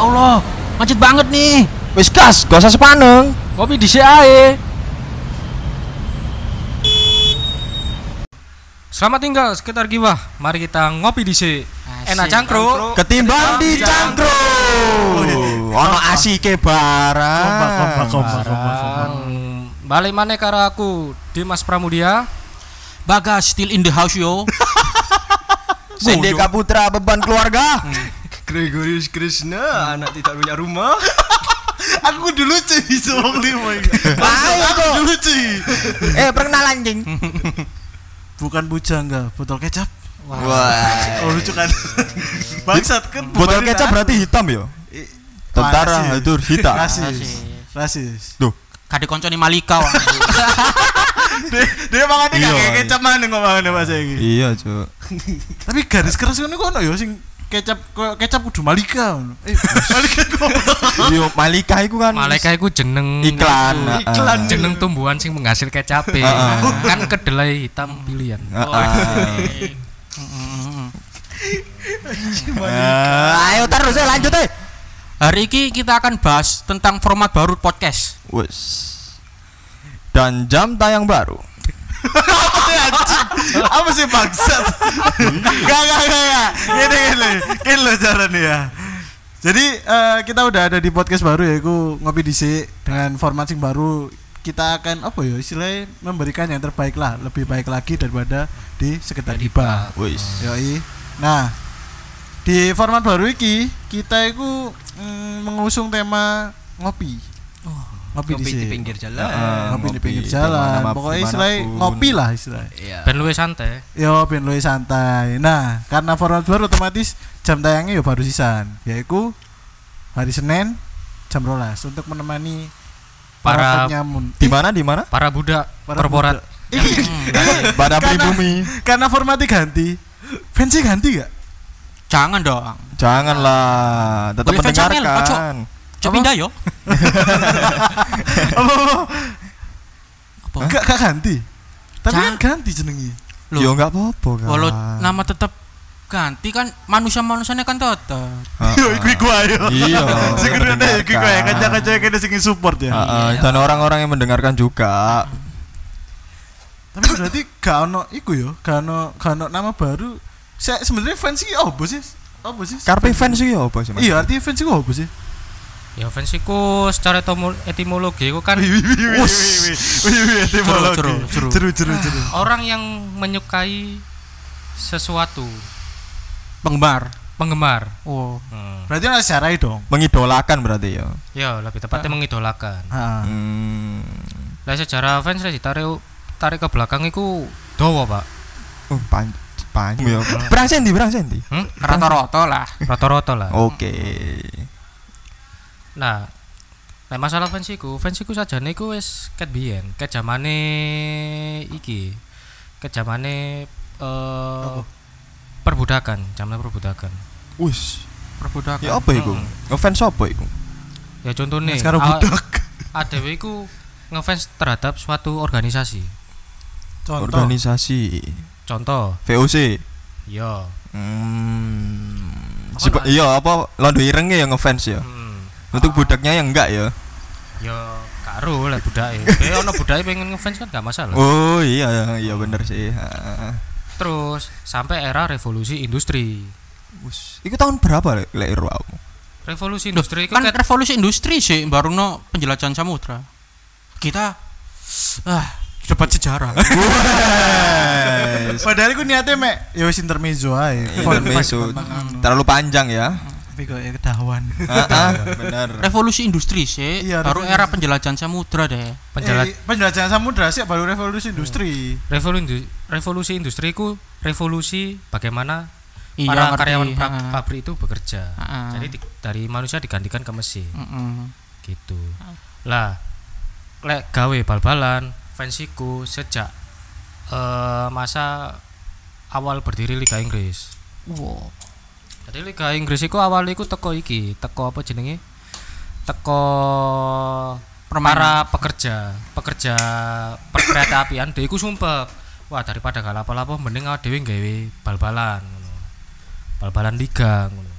Allah, macet banget nih. Wis gas, gak usah sepaneng. Kopi di ae. Selamat tinggal sekitar Giwah. Mari kita ngopi di Enak cangkruk. Ketimbang di cangkru. Ono asike barang. Kompak, kompak, kompak, kompak. Barang. Balik mana karo aku Dimas Pramudia. Bagas still in the house yo. Sindika Putra beban keluarga. Gregorius Krishna, anak tidak punya rumah. Aku dulu cuy, soal lima ini. Aku dulu cuy. Eh, perkenalan anjing. Bukan bujangga, botol kecap. Wah. Oh lucu kan. Bangsat kan. Botol kecap berarti hitam ya? Tentara itu hitam. Rasis. Rasis. Duh, Kade koncone Malika wah. Dia dia mangannya Iya. gak kayak kecap mana ngomongannya Mas Egi. iya, Cuk. Tapi garis keras ngono kono ya sing kecap kecap kudu Malika. Eh, Balik ke Iya, Malika iku kan Malaikat iku jeneng iklan. Iklan. jeneng tumbuhan sing menghasil kecape. Heeh. kan kedelai hitam pilihan. Heeh. Eh, Ayo terus eh, lanjut eh. Hari ini kita akan bahas tentang format baru podcast. Wes. Dan jam tayang baru. Apa sih bangsat? Gak gak gak gak. Gini gini. Gini loh caranya ya. Jadi eh, kita udah ada di podcast baru ya, aku ngopi di dengan format sing baru. Kita akan apa ya istilahnya memberikan yang terbaik lah, lebih baik lagi daripada di sekedar hibah. Wes. Yoi. Nah, di format baru iki kita itu mm, mengusung tema ngopi. Ngopi, Kopi di di sini. pinggir jalan. Heeh. ngopi di pinggir jalan. Pokoknya istilahnya ngopi lah istilahnya. Iya. Ben luwih santai. Yo ben luwih santai. Nah, karena format baru otomatis jam tayangnya yo baru sisan, yaitu hari Senin jam 12 untuk menemani para, Para- penyamun. Di mana di mana? Para budak Para korporat. budak. Pada Karena- pribumi. Karena formatnya ganti. Fancy ganti gak? Jangan dong. Janganlah, tetap mendengarkan. Coba pindah yo. Apa? Apa? Gak, gak ganti. Tapi kan ganti jenengi. Loh. Yo enggak apa-apa kan. Walau nama tetap ganti kan manusia-manusianya kan tetap. Yo iku iku ayo. Iya. Sing kudu ada iku iku ya kanca-kanca kene sing support ya. Heeh, dan orang-orang yang mendengarkan juga. Tapi berarti gak ono iku yo, gak ono gak ono nama baru. Saya sebenarnya fans iki apa sih? Apa sih? Karpe fans sih sih, Mas? Iya, artinya fans iku apa sih? Ya fans iku secara etimologi iku kan etimologi. Jeru, jeru, Jeru, orang yang menyukai sesuatu, Penggemar. penggemar. Oh. Hmm. Berarti ono sejarah dong. Mengidolakan berarti ya. Ya, lebih tepatnya mengidolakan. Heeh. Hmm. Lah sejarah fans lah ditarik tarik ke belakang iku dawa, Pak. Oh, pan panjang ya. Berang sendi, berang sendi. Hmm? Rata-rata lah. Rata-rata lah. Oke. Nah, nek masalah fans iku, fans iku sajane iku wis ket biyen, ket zamane iki. Ket zamane eh perbudakan, zaman perbudakan. Wis. Perbudakan. Ya apa iku? Ngefans apa iku? Ya contohnya Sekarang a- budak. ADW iku ngefans terhadap suatu organisasi. Contoh. Organisasi Contoh, VOC. ya Hmm. Apa iya apa Londo Irenge yang ngefans ya. hmm, Untuk budaknya yang enggak ya. ya karo lah budake. Eh ono budake pengen ngefans kan gak masalah. Oh iya iya bener sih. Terus sampai era revolusi industri. Wis, Iku tahun berapa lek aku? Revolusi industri iku Kan ket revolusi industri sih baru no penjelajahan samudra. Kita ah dapat sejarah. Padahal iku niatnya mek ya wis intermezzo ae. Intermezzo. Terlalu panjang ya. Tapi kok ya ketahuan. Heeh, bener. revolusi industri sih Iya, baru revolusi. era penjelajahan samudra deh. penjelas Eh, penjelajahan samudra sih baru revolusi industri. revolusi revolusi industri ku revolusi bagaimana Iya, para ngerti. karyawan pra- Ha. pabrik itu bekerja. Ha. Jadi di- dari manusia digantikan ke mesin Mm-mm. gitu. Lah lek gawe bal-balan fansiku sejak eh, masa awal berdiri Liga Inggris. Wow. Jadi Liga Inggris iku awal iku teko iki, teko apa jenenge? Teko para pekerja, pekerja perkereta apian dia iku sumpah. Wah, daripada gak lapo-lapo mending awake dhewe gawe bal-balan ngono. Bal-balan liga ngono.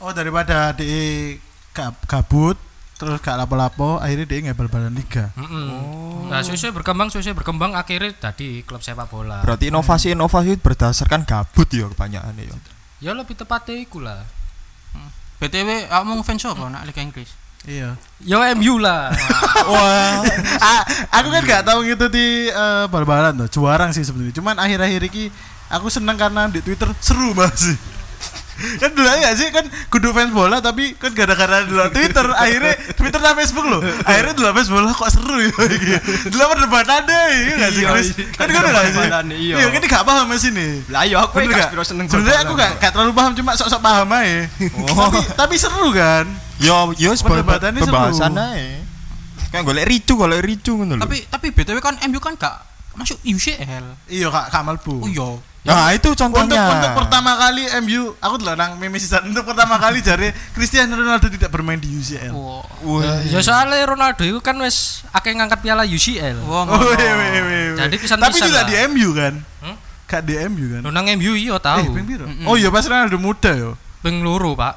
Oh daripada di gab- gabut terus gak lapo-lapo akhirnya dia ngebal balan liga. Mm-mm. Nah, suwe berkembang, suwe berkembang akhirnya tadi klub sepak bola. Berarti inovasi-inovasi berdasarkan gabut ya kebanyakan ya. Ya lebih tepatnya iku lah. BTW kamu ngefans apa nak Liga Inggris? Iya. Yo MU lah. Wah, Ah, aku kan gak tahu ngikuti eh, bal-balan tuh, juarang sih sebenarnya. Cuman akhir-akhir ini aku seneng karena di Twitter seru banget sih. Kan dulu aja sih kan kudu fans bola tapi kan gara-gara dulu Twitter akhirnya Twitter sama Facebook loh akhirnya dulu fans bola kok seru ya gitu. dulu perdebatan deh iya gak sih Iya, Chris iya. kan kan gak sih iya. iya kan ini gak paham sih nih Lah iya aku gak seneng Sebenarnya aku bal-balan. gak, gak terlalu paham cuma sok-sok paham aja. tapi tapi seru kan. yo yo Perdebatannya seru. pembahasan ae. Kayak golek ricu, golek ricu ngono lho. Tapi tapi BTW kan MU kan gak masuk UCL. Iya kak Kamal Bu. Oh iya. Nah, itu Untuk contohnya. untuk pertama kali MU, aku dulu nang meme season untuk pertama kali jari Cristiano Ronaldo tidak bermain di UCL. Wah. Wah. ya soalnya Ronaldo itu kan wes akeh ngangkat piala UCL. Wah, Oh, weh, weh, weh, weh. Jadi pisan-pisan Tapi tidak di MU kan? Hmm? Gak di MU kan? Nang MU iya Eh, tahu. ping piro? Mm-mm. Oh iya pas Ronaldo muda yo. Ping loro, Pak.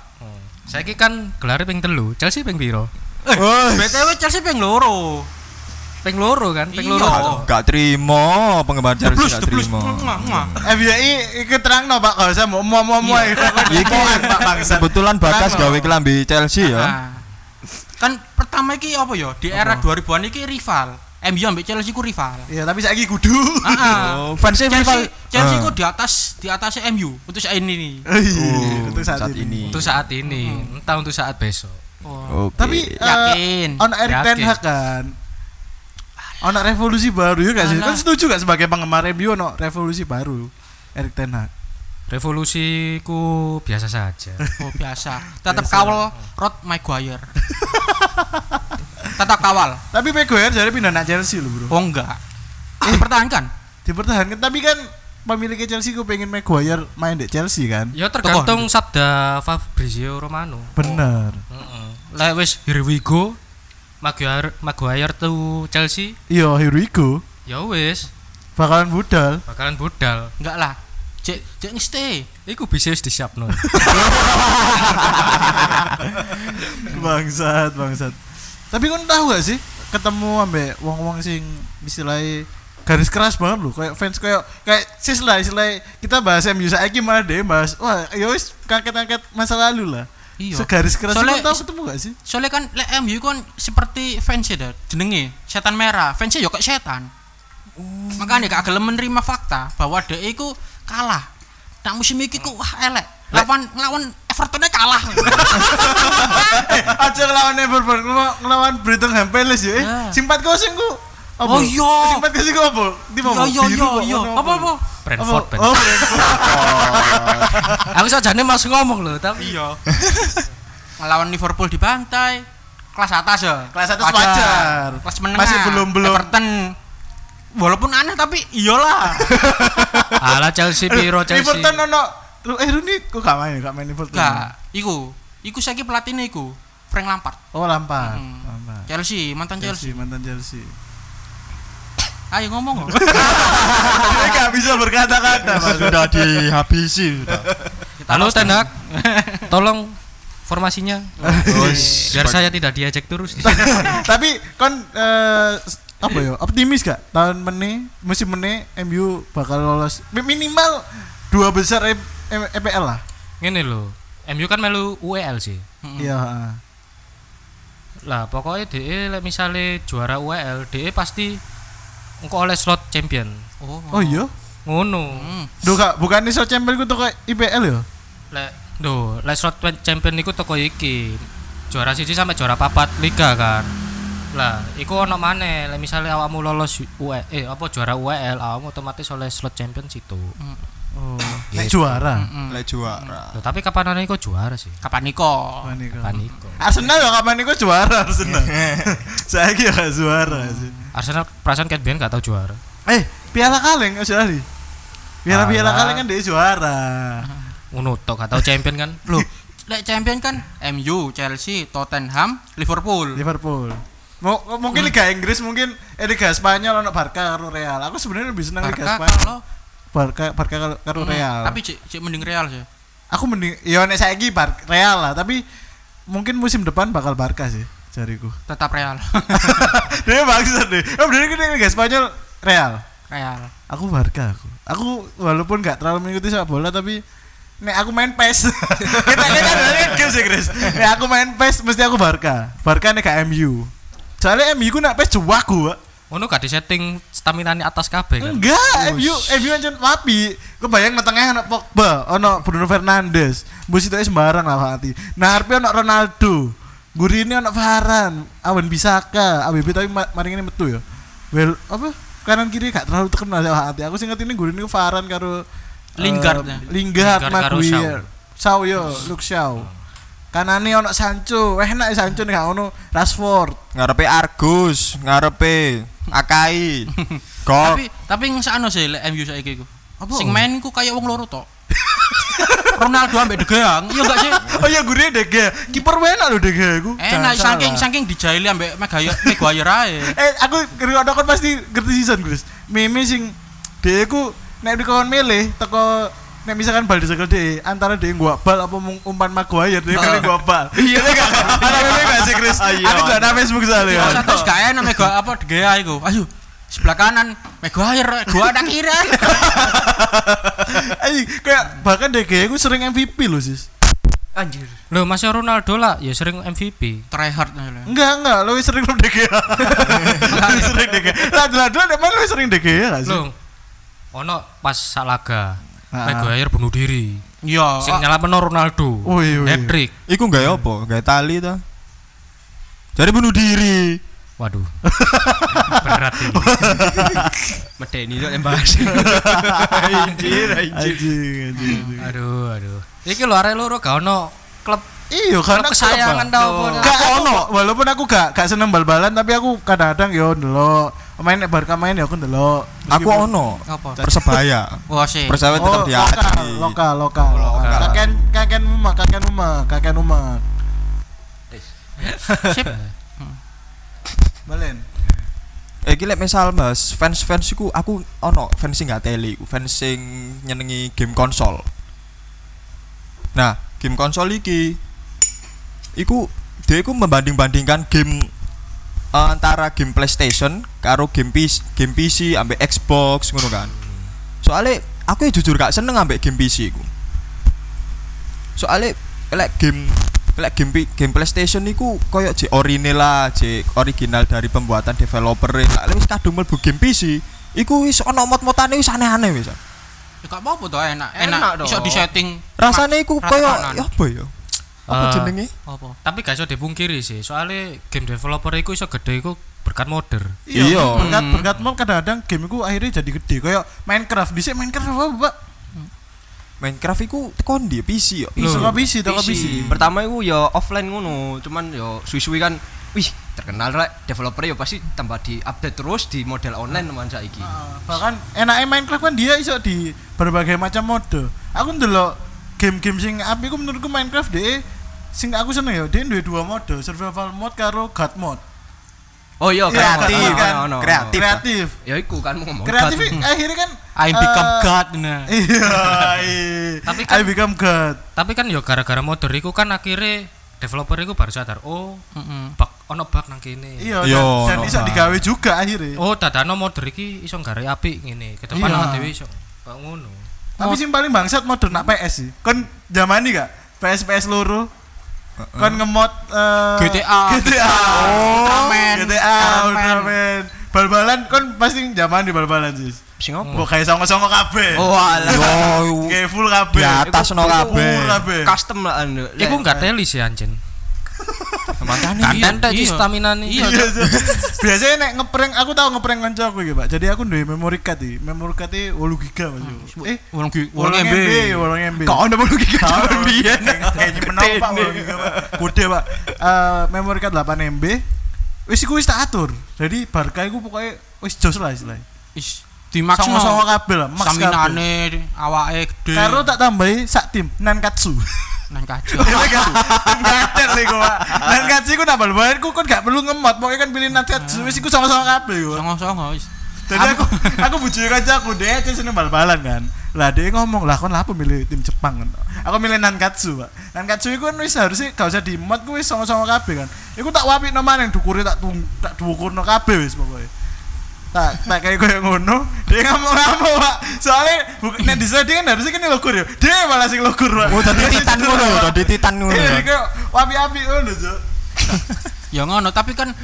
Saiki kan gelarnya ping telu. Chelsea ping piro? Wah, BTW Chelsea peng loro. Ping loro kan, ping Iya. loro. gak, gak terima penggemar Chelsea Deblus gak terima. FBI ikut terang no Pak kalau saya mau mau mau mau Iki Pak bangsa. kebetulan bakas gawe kelambi Chelsea ya. Nah, kan pertama iki apa ya? Di era 2000-an iki rival. MU ambek Chelsea ku rival. Iya tapi saya kudu. Ah, Oh, fansnya Chelsea, rival. Chelsea Ah. ku di atas di atas MU untuk saat ini nih. Iya, Oh, untuk saat ini. Untuk saat ini, entah untuk saat besok. Oh. Tapi eh, Yakin. on Eric Ten. Hag kan. Ono revolusi baru ya gak sih? Alah. Kan setuju gak sebagai penggemar MU ono revolusi baru Eric Ten Hag. Revolusiku biasa saja. Oh biasa. Tetap kawal Rod Maguire. Tetap kawal. Tapi Maguire jadi pindah nak Chelsea loh bro. Oh enggak. Dipertahankan. Dipertahankan tapi kan pemiliknya Chelsea ku pengen Maguire main di Chelsea kan. Ya tergantung sabda Fabrizio Romano. Bener. Heeh. Lah wis here we go. Maguire Maguire to Chelsea. Iya, here we go. Ya wis, Bakalan budal. bakalan budal. Enggak lah. Cek cek stay. Iku bisa wis disiapno. bangsat, bangsat. Tapi kan tahu gak sih ketemu ambek wong-wong sing istilahnya garis keras banget loh kayak fans kayak kayak sis lah istilahnya kita bahas MU saiki malah deh bahas wah ya wis kangket-kangket masa lalu lah Iya. segaris keras Soalnya itu tahu is- ketemu gak sih Soalnya kan lek MU kan seperti fans ya, jenenge setan merah. Fansnya yo kayak setan. Makanya gak gelem menerima fakta bahwa dia iku kalah. Nah musim iki ku wah elek. Lawan lawan Evertonnya kalah. eh aja ngelawan Everton ngelawan- Brighton Palace ya Ya. simpat kau sing ku apa? Oh, iya. sing ku apa di Yo yo yo yo. Apa apa? Brentford, apa Brentford. oh Brentford Aku sajane masih ngomong loh, tapi Iya. Ngelawan Liverpool dibantai. Kelas atas ya. Kelas atas wajar. Kelas menengah. Masih belum- belum. Everton walaupun aneh tapi iyalah. ala Chelsea piro Chelsea. Everton ono lu eh Rooney kok gak main gak main Everton Enggak, iku. Iku saiki pelatihnya iku. Frank Lampard. oh Lampard Hmm. Lampard Chelsea, mantan Chelsea Chelsea. mantan Chelsea Ayo ngomong. Dia gak bisa berkata-kata sudah dihabisi sudah. Halo Tenak. Tolong formasinya. Biar saya tidak diajak terus. Tapi kon eh, apa ya? Optimis gak tahun meni musim meni MU bakal lolos Mi- minimal dua besar E- E- EPL lah. Ngene lho. MU kan melu UEL sih. Iya, heeh. Lah pokoknya DE misale juara UEL, DE pasti engko oleh slot champion. Oh. Oh iya. Ngono. Hmm. Duh kak, bukan iso champion ku toko IPL ya? Lek do, lek slot champion niku toko iki. Juara siji sampai juara papat liga kan. Lah, iku ono maneh lek misale awakmu lolos UE eh apa juara UEL, awakmu otomatis oleh slot champion situ. Oh, nek juara. Hmm. Lek juara. Loh, tapi kapan kok juara sih? Kapan Niko? Kapan iku? Arsenal ya kapan iku juara Arsenal. Saya kira juara sih. Arsenal perasaan Cat Ben gak tau juara. Eh, piala kaleng aja Ali. Piala piala kaleng kan dia juara. Ngono tok gak tau champion kan. Loh, lek champion kan MU, Chelsea, Tottenham, Liverpool. Liverpool. Mau mungkin Liga Inggris mungkin eh Liga Spanyol ono Barca karo Real. Aku sebenarnya lebih senang Liga Spanyol. kalau Barca Barca karo- Hmm, Real. Tapi cek cek mending Real sih. aku mending ya nek saiki Real lah, tapi mungkin musim depan bakal Barca sih jariku. Tetap Real. Dia maksud deh. Oh, bener kan Liga Spanyol Real. Real. Aku Barca aku. Aku walaupun nggak terlalu mengikuti sepak bola tapi nek aku main PES. kita kita kan game sih Chris. Nek aku main PES mesti aku Barca. Barca nek gak MU. Soalnya MU ku nak PES juwaku, Pak. Ngono gak disetting stamina atas kabeh kan. Enggak, MU MU aja wapi. Kebayang tengah ana Pogba, ono Bruno Fernandes. Mbus itu sembarang lah hati. Nah, arep ono Ronaldo. Gurine ono Varane, Awan Bisaka, ABB tapi ma- maring ini metu ya. Well, apa? Kanan kiri gak terlalu terkenal ya hati. Aku sing ngerti ini Gurine ku Varane karo Lingard, eh, ya. Lingard, Maguire. Shaw yo, Luke Shaw. Kanane ono Sancho, eh enak ya Sancho nih gak ono Rashford. Ngarepe Argus, ngarepe Akai. Gok. Tapi tapi ngesakno sih lek MU saiki iku. Apa? Sing main iku kayak wong loro tok. Ronaldo ambek De Gea, iya enggak sih? Oh iya Gurine De Gea. Kiper enak lho De Gea iku. Enak saking saking dijaili ambek Maguire Maguire ae. eh aku kira ada kan pasti ngerti season Gus meme sing dia ku nek di kawan milih teko nek misalkan bal disekel dia antara dia gua bal apa umpan Maguire dia milih gua bal iya kan ada meme gak sih Chris aku gak ada Facebook soalnya Masa terus gak enak Maguire apa De Gea iku. Ayo sebelah kanan Maguire, dua ada kiri. Ayo, kayak bahkan De Gea ku sering MVP loh sis Anjir. Loh, Masnya Ronaldo lah ya sering MVP. Tryhard lah. enggak enggak lo sering lo Gea Lu sering Gea lah lah dulu emang lo sering Gea gak sih Loh. Ono pas salaga. Ah. Maguire bunuh diri. Iya. Sing nyelamatin Ronaldo. Woi. Hat-trick. Iku gak apa? Gak tali ta. Jadi bunuh diri. Waduh. Berat ini. Medeni tok yang bahas. Anjir, anjir. anjing. Aduh, aduh. Iki lho arek loro gak ono klub iya klub karena kesayangan tau. Gak ono, walaupun aku gak gak seneng bal-balan tapi aku kadang-kadang yo ndelok. Main nek Barca main ya aku ndelok. Aku ono. Apa? Persebaya. Wah sih. Persebaya tetap di lokal, hati. lokal, lokal, lokal. Kakek kakek rumah, kakek rumah, kakek rumah. Sip. Balen. Eh gila misal mas fans fans iku aku ono fans sing gak teli, fans sing nyenengi game konsol. Nah, game konsol iki iku dia iku membanding-bandingkan game eh, antara game PlayStation karo game PC, game PC ambek Xbox ngono kan. Soalnya aku jujur gak seneng ambek game PC iku. Soalnya lek game lek game game PlayStation niku koyo je original lah, je original dari pembuatan developer e. Lek wis kadung mlebu game PC, iku wis ana mod-modane wis aneh-aneh wis. Ya gak apa-apa tuh enak. Enak Enak, iso di setting. Rasane iku koyo ya apa ya? Apa Eh, jenenge? Apa? Tapi gak iso dipungkiri sih, soalnya game developer iku iso gede iku berkat modder. Iya. Berkat berkat mau kadang-kadang game ku akhirnya jadi gede kayak Minecraft. Dhisik Minecraft apa, Pak? Minecraft iku tekon di PC ya. Iso ke PC, toko PC. Pertama itu ya offline ngono, cuman ya suwi-suwi kan wih terkenal rek developer ya pasti tambah di update terus di model online teman saiki. Ah, bahkan enaknya Minecraft kan dia iso di berbagai macam mode. Aku ndelok game-game sing apik ku menurutku Minecraft deh sing aku seneng ya dia duwe dua mode, survival mode karo god mode. Oh iya Kreatif, kan? ono, ono. Kreatif. Kreatif. Ya iku kan mau ngomong. Kreatif God. akhirnya kan I become eh, God nah. Iya, iya. Tapi I kan- become God. Tapi kan yo gara-gara modder iku kan akhirnya developer iku baru sadar, oh, Heeh. bug ono bug nang kene. Iya, Iya, dan, dan no, iso Pak. digawe juga akhirnya. Oh, dadano modder iki iso gare apik ngene. Ke depan Iya. awake dhewe iso ngono. Tapi sing paling bangsat modern nak PS sih. Kon zaman ini gak? PS PS loro. Kon ngemod eh, GTA. GTA. Oh, Ultraman. GTA, Ultraman. Bal-balan kon pasti zaman di bal-balan sih. Sing? Mbok kayak songo-songo kabeh. Oh alah. Kayak full kabeh. di atas no kabeh. Custom lah anu. Iku enggak teli sih anjen. Makane Kan Iya, iya. stamina nih. Iya, Iya, Cuk. Biasanya nek ngeprank aku tau ngeprank kanca aku iki, Pak. Jadi aku duwe memory card iki. Memory card e 8 giga Mas. Eh, Wolong gi- 8 wolong MB, MB. 8 MB. Kau ada bolu giga Tahun biyen. Kayak nyimpen apa Pak 8 giga, Pak. Gede, Pak. Eh, memory card 8 MB. Wis iku wis tak atur. Jadi Barca iku pokoknya wis jos lah istilahnya. Is di kabeh lah, max kabeh. Staminane awake gede. Karo tak tambahi sak tim Nankatsu. nang kajo. Ngadet lho iku, Pak. Nankatsu iku nambah bahan ku kon gak perlu ngemot, pokoknya kan pilih Nankatsu wis iku sama-sama kabeh. Pak. Songo-songo wis. Jadi aku aku bujui kanca aku deh itu seneng bal-balan kan. Lah dia ngomong lah kon lah milih tim Jepang kan. Aku milih Nankatsu, Pak. Nankatsu iku kan wis harusnya gak usah mod ku wis sama-sama kabeh kan. Iku tak wapi no maneh dukure tak tung tak dukurno kabeh wis pokoknya. Tak tak kayak koyo ngono, dia ngamuk-ngamuk, Pak. Soalnya bukan nek desa dia kan harusnya kan logur ya. Dia malah sing logur, Pak. Oh, dadi titan ngono, dadi titan ngono. Iya, ya. kayak wapi-wapi ngono, Cuk. Ya ngono, tapi kan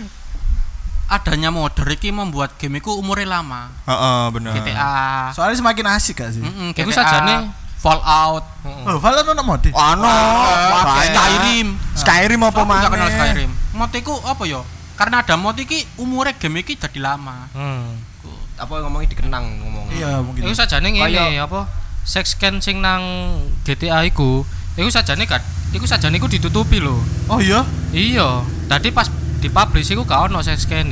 adanya modder iki membuat game iku umurnya lama. Heeh, bener. GTA. Soalnya semakin asik gak sih? Mm-mm, Iku GTA, sajane Fallout, Oh, Valorant ono mode. Ano, Ah, Skyrim. Skyrim apa Aku gak kenal? Skyrim. Mod iku apa ya? Karena ada mod iki umurnya game iki jadi lama. Hmm. Apa ngomongnya dikenang ngomong. Iya, mungkin. Iku sajane ngene Kaya- apa? Sex scan sing nang GTA iku, iku sajane gak iku sajane iku ditutupi lho. Oh iya. Iya, tadi pas dipublish iku gak ono sex scan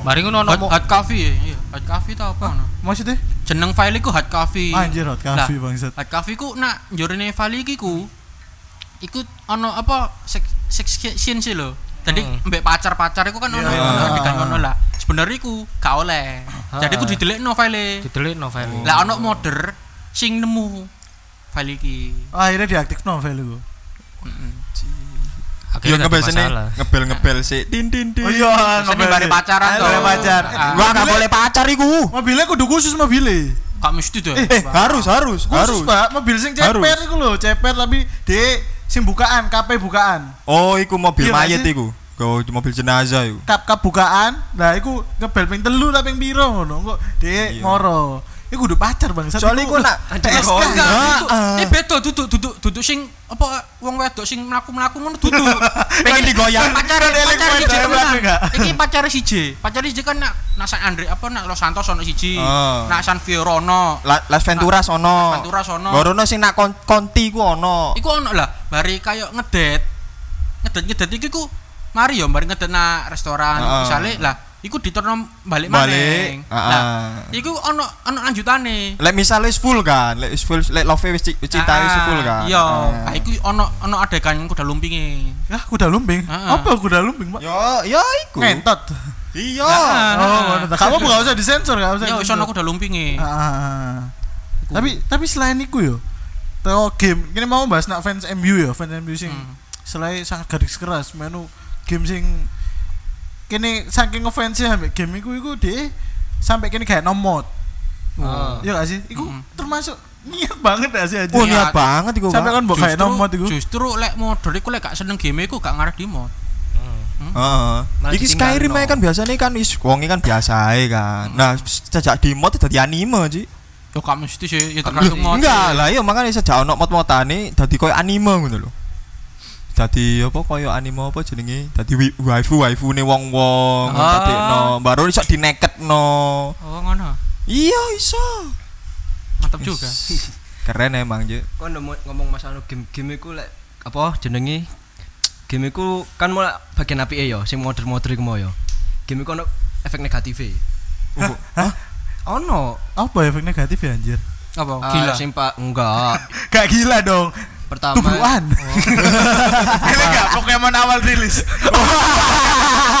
Mari ngono ono Hot, coffee ya, iya. Hot coffee tau apa ono? Maksudnya? Jeneng file iku hot coffee. Anjir hot coffee Lah, bangsat. Hot coffee ku nak njurine file iki ku iku ono apa sex sex scene sih lho. Jadi Hmm. mbek pacar-pacar iku kan ono Iya. ono adegan ngono lah. Sebenarnya iku gak oleh. Jadi ku didelikno file. didelik novel. Lah ono modder sing nemu file iki. Oh, akhirnya diaktif novel itu. Yo Akhirnya ngebel gak sini, masalah. ngebel-ngebel sih. Din din din. Oh iya, Sini bare pacaran Ayo, bare pacar. Ah. Gua gak boleh pacar iku. Mobilnya kudu khusus mobilnya. Gak mesti tuh. Eh, harus harus Khusus, harus. Pak. Mobil sing ceper Harus. iku lho, ceper tapi de sing bukaan, KP bukaan. Oh, iku mobil Iya, iku. Go mobil jenazah iku. Kap kap bukaan. Nah, iku ngebel ping telu ta ping piro ngono. Kok de Iya. Iku kudu pacar bangsat. Soalnya Iku iku nak Enggak, iya. duduk. Ah. Ini beda duduk duduk duduk sing apa wong wedok sing mlaku-mlaku ngono duduk. Pengen digoyang. pacar Kan eling pacar kowe siji dari belakang temenan. gak? Iki pacar siji. Pacar siji kan nak nak San Andre apa nak Los Santos ono siji. Oh. Nak San Fiorono. La- Las Venturas ono. Las Venturas ono. Gorono sing nak kon- konti ku ono. Iku ono lah, bari kayak ngedet. Ngedet-ngedet iki ku mari yo bari ngedet na restoran Heeh. misale lah iku diterno balik Balik, heeh. Lah, iku ono ono lanjutane. Lek misal wis full kan, lek wis full lek love wis ci- wis cinta wis Ah, full kan. Iya, Ah. ah, iku ono ono adegan kuda lumpinge. Ah, kuda lumping. Heeh. Apa kuda lumping, Pak? Yo, yo iku. Ngentot. Iya. Ah. Oh. Kamu gak usah disensor, gak usah. Ya wis ono kuda lumpinge. Ah. Tapi tapi selain iku yo. Teo game, ini mau bahas nak fans MU ya, fans MU sing Hmm. selain sangat garis keras menu game sing kini saking ngefansnya ambek game iku iku deh sampai kini kayak nomot. Ah. Iya gak sih? Iku Mm. termasuk niat banget gak sih aja. Oh, niat banget iku. Sampai kan mbok kayak nomot iku. justru lek model iku lek gak seneng game iku gak ngarep di mod. Heeh. Malah Iki. Skyrim kan biasanya kan wis wonge kan biasa ae kan. Nah, sejak di mod dadi anime, Ci. Yo gak mesti sih, ya tergantung mod. Enggak, lah iya makanya sejak ono mod-modane dadi koyo anime ngono lho. Dadi apa koyo anime apa jenenge? Dadi wi- waifu-waifu ne wong-wong Ah. dadekno, baru iso dineketno. Oh ngono. Iya, iso. Mantap juga. Keren emang, Ci. Kok ngomong ngomong masalah game-game iku lek apa jenenge? Game iku kan mulai bagian apike ya, sing modern-modern iku mau ya. Game iku ono efek negatif e. Hah? Ono. Apa efek negatif ya anjir? Apa? Ah, Gila. sing pak enggak. Gak gila dong. Pertama Tubruan. Ini gak Pokemon awal rilis.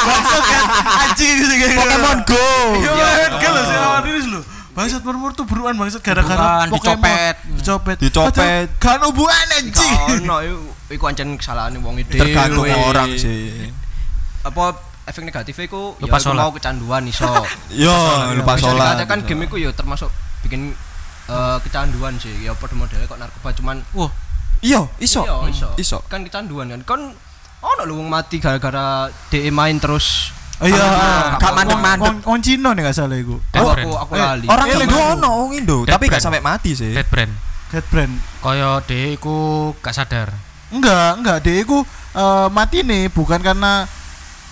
Bangsat kan anjing sih kayak Pokemon Go. Iya, kan lo sih awal rilis lo. Bangsat murmur tubruan bangsat gara-gara Pokemon. dicopet. Dicopet. Dicopet. Kan hubungan anjing. Gak ono iku iku ancen kesalahan wong ide. Tergantung orang sih. Apa efek negatifnya iku Lupa ya iku sholat. mau kecanduan iso. Yo, lupa sholat. dikatakan game iku ya termasuk bikin eh, kecanduan sih. Ya pada modelnya kok narkoba cuman Wah, Iya, iso. Iya, iso. Iso. Kan kecanduan kan. Kon ono lho wong mati gara-gara DE main terus Oh iya, Ah, gak mandek-mandek. Wong- Cino nih gak salah iku. Oh, aku aku Eh, lali. Orang Eh, Indo ono wong Indo, tapi gak sampai mati sih. Dead brand. Dead Brand. Kaya dhek iku gak sadar. Enggak, enggak dia iku eh, mati nih bukan karena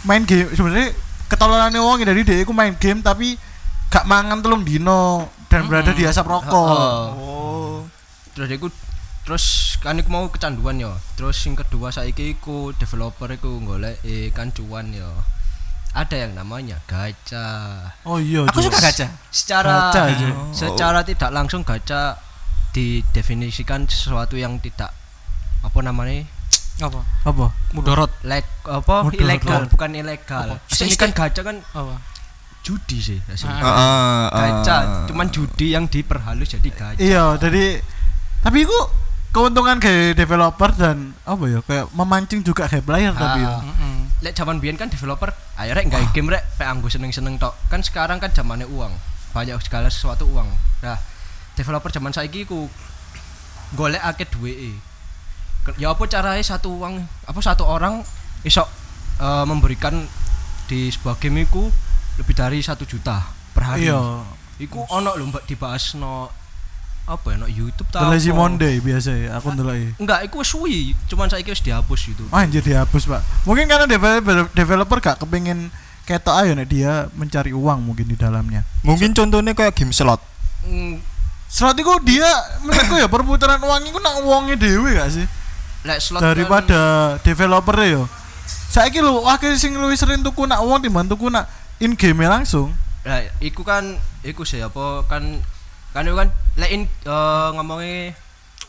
main game sebenarnya ketololannya wong dari dia iku main game tapi gak mangan telung dino dan berada di asap rokok. Oh. Terus iku terus kan iku mau kecanduan ya. Terus yang kedua saiki iku developer iku golek eh, kan cuan ya. Ada yang namanya gacha. Oh iya. aku suka gacha. Secara Gacha aja. secara tidak langsung gacha didefinisikan sesuatu yang tidak apa namanya Apa? Apa? Mudorot. leg apa Mudarat. ilegal bukan ilegal. Apa? Ini kan gacha kan Apa? judi sih rasanya. Heeh, heeh. Gacha, cuman judi yang diperhalus jadi gacha. Iya, jadi tapi itu keuntungan kayak developer dan apa ya kayak memancing juga kayak player tapi ya. Ah. Heeh. Lek zaman biyen kan developer, ayo rek gawe game rek pe anggo seneng-seneng tok. Kan sekarang kan zamannya uang. Banyak segala sesuatu uang. Nah, developer zaman saiki ku golek akeh duweke. Ke- Ya apa caranya satu uang apa satu orang iso eh, memberikan di sebuah game iku lebih dari satu juta per hari. Iya. Iku ono lho mbak dibahas no apa ya no YouTube The ta Lazy apa. Monday biasa ya, aku ndelok Enggak, iku wis suwi, cuman saiki wis dihapus gitu. Ah, anjir dihapus, Pak. Mungkin karena developer developer gak kepengin ketok ayo nek dia mencari uang mungkin di dalamnya. Mungkin contohnya kayak game slot. Mm, Slot itu dia menurutku ya perputaran uang itu nak uangnya dewe gak sih? lek slot kan- Daripada developer yo. Saiki lu wakil sing luwih sering tuku nak uang timbang tuku nak in game langsung. Lah, iku kan, iku sih apa kan, kan itu kan, lein uh, ngomongnya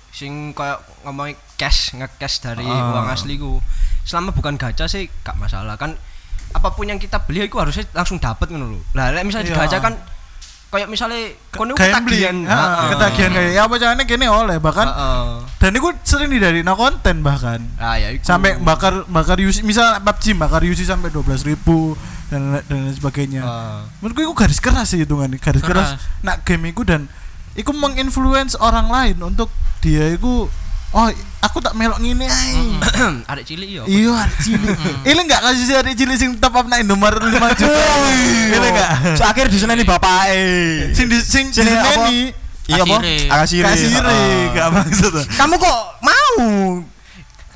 sing kayak ngomongnya cash, nge-cash dari Ah. uang asli ku. Selama bukan gacha sih gak masalah kan. Apa pun yang kita beli itu harusnya langsung dapat ngono lho. Lah, lek misalnya di Iya. gacha kan kayak misalnya kono ketagihan. Heeh. ketagihan kayak ya apa caranya kene oleh bahkan Heeh. dan itu sering dari no konten bahkan Nah, ya iku. sampai bakar bakar UC misal PUBG bakar UC sampai 12.000 ribu dan dan lain sebagainya. Heeh. Menurutku itu garis keras sih hitungannya garis keras, Keras. nak game itu dan itu menginfluence orang lain untuk dia itu oh aku tak melok ngene ae. Arek cilik yo. Iya, arek cilik. Ini enggak kasih si arek cilik sing top up nak Indomaret 5 juta. Ini enggak. So akhir diseneni bapake. Sing di sing diseneni Iya apa? Kasire. Akasire. kasire, Heeh. gak maksud. Kamu kok mau?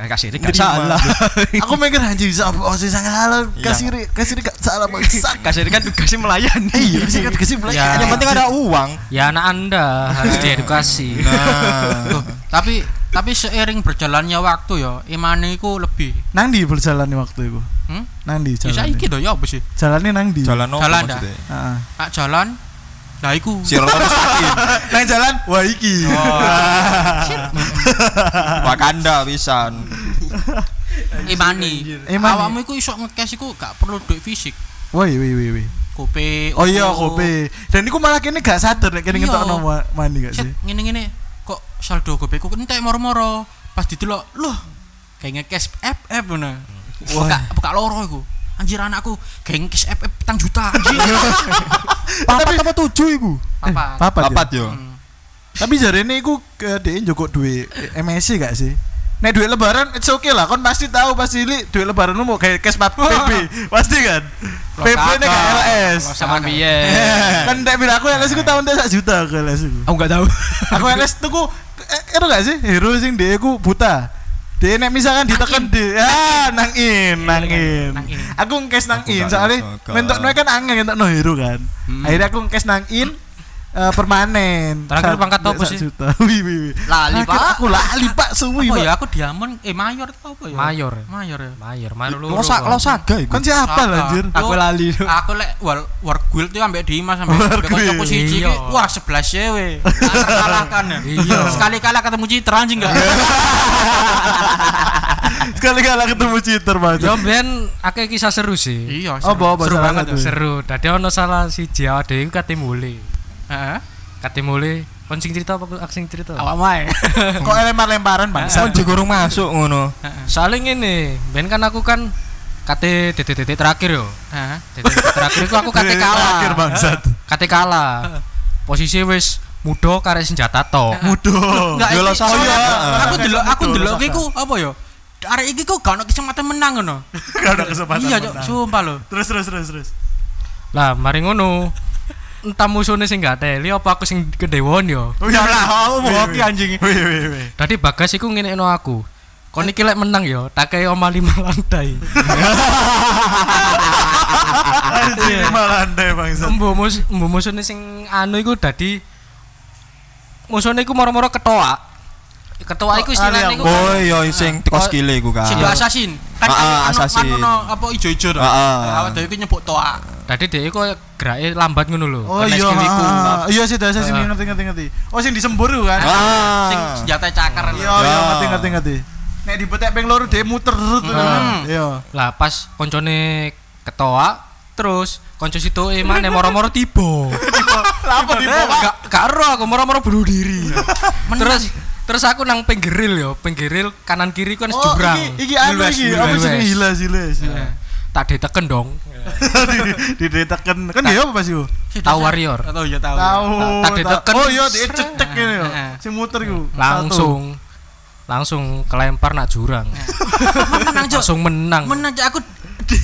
Kasih gak salah. Aku mikir anjing siapa oh sih salah kasir kasir gak salah bangsat. Kasih kan tugasnya melayani. Iya, kasir kan kasir Ya. belajar. Yang penting ada uang. Ya anak Anda harus diedukasi. Nah. Tapi tapi seiring berjalannya waktu ya, imane iku lebih. Nang di berjalan nih waktu itu. Hmm? Nang di Ya jalan. saiki to ya apa sih? Jalannya nang di. Jalan apa Jalan? Heeh. Pak jalan. Lah iku. Nang jalan wah iki. Wakanda pisan. Imani. Imani. Awakmu iku iso nge-cash iku gak perlu duit fisik. Woi woi woi woi. Gope. Oh iya kopi. Dan iku malah kene gak sadar nek kene Iya. ngetokno ma- mani gak sih? ngene-ngene kok saldo gopeku entek moro-moro. Pas didelok, loh. Kayak nge-cash FF ngono. Buka buka loro iku. Anjir anakku kayak nge-cash FF petang juta anjir. Papat apa tujuh iku? Papa. Papat. Papat ya? yo. Hmm. Tapi jarene iku ke dhek njokok duit MSC gak sih? Nek duit lebaran it's okay lah, kon pasti tahu pasti li duit lebaran lu mau kayak cash PP, pasti kan. PP nek gak LS. Sama biyen. Kan nek bila aku LS ku tahun sak juta aku LS ku. Aku enggak tahu. Aku LS tuku eh, itu gak sih hero sing dia ku buta. Dia nek misalkan ditekan di ah nang in, nang in. Nang in. Aku ngkes nang Aku in gak soalnya mentokno kan angin mentokno hero kan. Akhirnya aku ngkes nang in eh, permanen. Terakhir pangkat apa sih? juta. Wih wih wih. Lali, Pak. Aku lali Pak suwi Oh Pak. ya aku diamond eh mayor itu apa ya? Mayor. Mayor ya. Mayor, mayor Lo sak lo saga iku. Kan siapa anjir? Aku lali. Aku lek war, war guild itu ambek Dimas ambek kanca guild. siji Iya. iki, wah 11 cewek. Terkalahkan ya. Iya. Sekali kalah ketemu Citra anjing enggak? Sekali-kali ketemu cheater Pak. Yo ben akeh kisah seru sih. Iya, Oh, bawa Seru banget seru. Dadi ono salah si Jawa iku kate mule. Heeh. Kate mule kon sing cerita apa aku sing cerita? Awak mae. Kok lempar-lemparan bangsa? Kon juga urung masuk ngono. Soalnya ngene, ben kan aku kan kate detik-detik terakhir yo. Heeh. Terakhir iku aku kate Terakhir kalah. bangsat. Kate kalah. Posisi wis mudo karek senjata tok. Mudah. Enggak, Yo, lo Heeh. aku delok aku delok iku apa ya? Arek iki kok gak ono kesempatan menang ngono. Gak ada kesempatan. Iya, sumpah lho. Terus terus terus terus. Lah, mari ngono. Entah musuhnya sing gak teli apa aku sing kedewon yo. Oh iya lah, aku Wih, boki wih. anjing. Tadi bagas iku ngenekno aku. Kon iki lek menang yo, tak kei oma lima lantai. Anjing malah andai bangsat. Embo mus embo musuhnya sing anu iku dadi musuhnya iku moro-moro ketoa. Ketoa iku istilahnya iku Oh iya sing teko Oh, skile iku kan. Sing assassin. Kan Ah, ah, anu- assassin. anu- anu apa ijo-ijo to. Ah, ah. Awak dhewe iku nyebut toa. Dadi dhek iku gerake lambat ngono lho. Oh iya, skill iku. ah, iya sih dasar sih Ah. ngerti ngerti ngerti. Oh sing disembur kan? Ah. Sing senjata cakar. Iya iya Ya. ngerti ngerti ngerti. Nek dibetek ping loro dia muter terus. Hmm. Iya. Lah pas koncone ketoa Terus konco situ mana moro-moro tiba. Apa di Eh, Gak ero aku moro-moro bunuh diri. terus terus aku nang pinggiril yo, pinggiril kanan kiri kan Oh, jurang. iki iki anu iki apa jenenge hilas hilas. Eh, Tak diteken dong. Di diteken kan dia apa Mas Yu? Tahu warrior. Tahu ya tahu. Tahu. Tak diteken. Oh iya dicek ini yo. Heeh. Sing muter iku. Langsung langsung kelempar nak jurang. Menang. Langsung menang. Menang aku di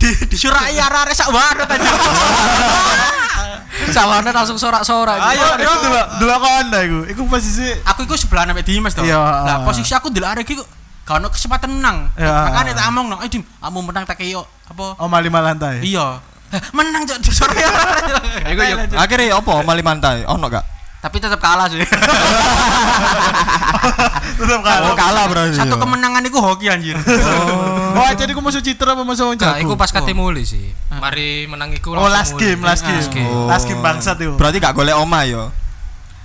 di disurai arek sak warnet aja. Sawane langsung sorak-sorak. Ayo iku delok delok konda iku. Iku posisi Aku iku sebelah nambah Dimas to. Iya. Lah posisi aku delok arek iku gak ono kesempatan menang. Iya. Makanya tak omong no, "Eh Dim, kamu menang tak kayak apa?" Oma lima lantai. Iya. Menang disurai arek. Iku yo Akhirnya apa mali mantai? Ono gak? Tapi tetap kalah sih. Tetep kalah. Oh kalah berarti. Satu kemenangan itu hoki anjir. Oh, jadi aku musuh Citra apa musuh Nah, jago? iku pas ketemu muli sih. Mari menang iku Oh, last muli. game, last game. Last game. Oh. Last game bangsat iku. Berarti gak golek oma yo.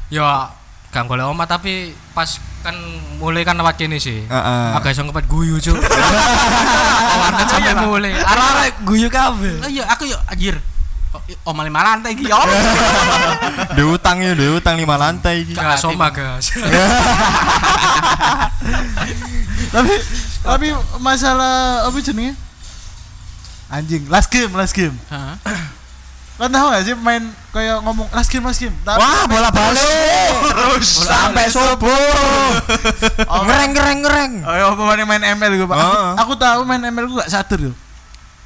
Ya gak golek oma tapi pas kan mulai kan lewat kene sih. Heeh. Agak iso ngepet guyu, Cuk. Warnet sampe mulai. Arek-arek guyu kabeh. Oh iya, aku yo anjir. Oh, oh malah lantai iki ya. Duwe utang ya, duwe utang lima lantai iki. Gak soma, gas. tapi tapi masalah apa jenenge? Anjing, last game, last game. Heeh. Kan tahu gak sih main kayak ngomong last game, last game. Tapi Wah, bola balik. terus Sampai subuh. Ngereng ngereng ngereng. Oh, ya, apa main ML gue, Pak. Aku, aku tahu main ML gue gak sadar yo.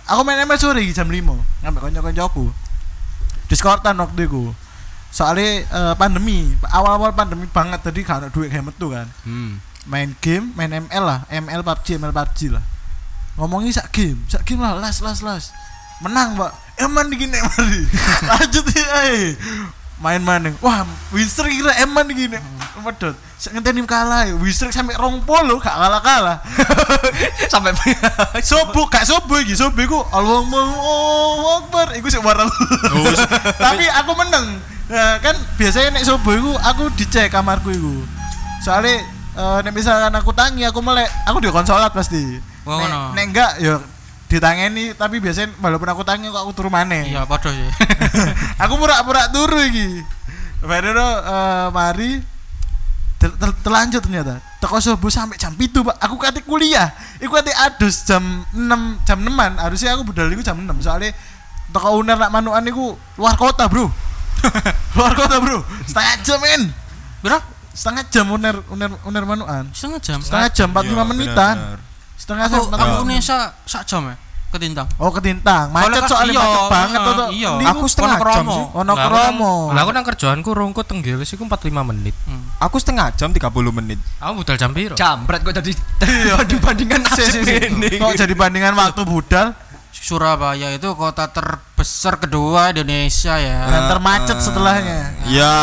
Aku main ML sore jam 5 ngambil kanca-kancaku. Discordan waktu itu. Soalnya eh, pandemi, awal-awal pandemi banget tadi gak ada duit kayak metu kan. Hmm. Main game, main ML lah, ML PUBG, ML PUBG lah. Ngomongin sak game, sak game lah, las las las. Menang, Pak. Eman gini mari. Lanjut ya. Main maning. Wah, Winster kira eman gini. Medot. Ngenteni kalah. ya. Winster sampai rong polo gak kalah-kalah. Sampai Sobo gak sobo iki, sobo iku Allahu Akbar. Iku sik waral. Tapi aku menang. Nah, kan biasanya nek sobo iku aku dicek kamarku iku. Soalnya eh, nek misalkan aku tangi aku melek, aku di konsolat pasti. Oh, nek, ngono. nek enggak ya ditangeni tapi biasanya walaupun aku tangi kok aku turu maneh. Iya, padha sih. aku pura-pura turu iki. Baru eh, mari ter ter terlanjut ternyata. Teko subuh sampai jam itu pak. Aku kate kuliah. Iku kate adus jam 6 jam 6 Harusnya aku budal iku jam 6 soalnya teko uner nak manukan iku luar kota bro. luar kota bro. Setengah jam men. Bro, Setengah jam uner uner uner manukan. setengah jam. Setengah jam 45 Iya, menitan. Setengah jam. aku 45 menit. Indonesia sak jam ya ketintang. Oh ketintang. Macet Soalnya soalnya iya, macet banget heeh, tuh. iya. Aku ku setengah jam sih. ono kromo. Lah aku nang kerjaanku rungkut tenggelis iku 45 menit. Hmm. Aku setengah jam 30 menit. Aku budal jam piro? Jambret kok jadi dibandingkan Si, si, si. Kok jadi bandingan waktu budal Surabaya itu kota terbesar kedua Indonesia ya. dan termacet setelahnya. Ya.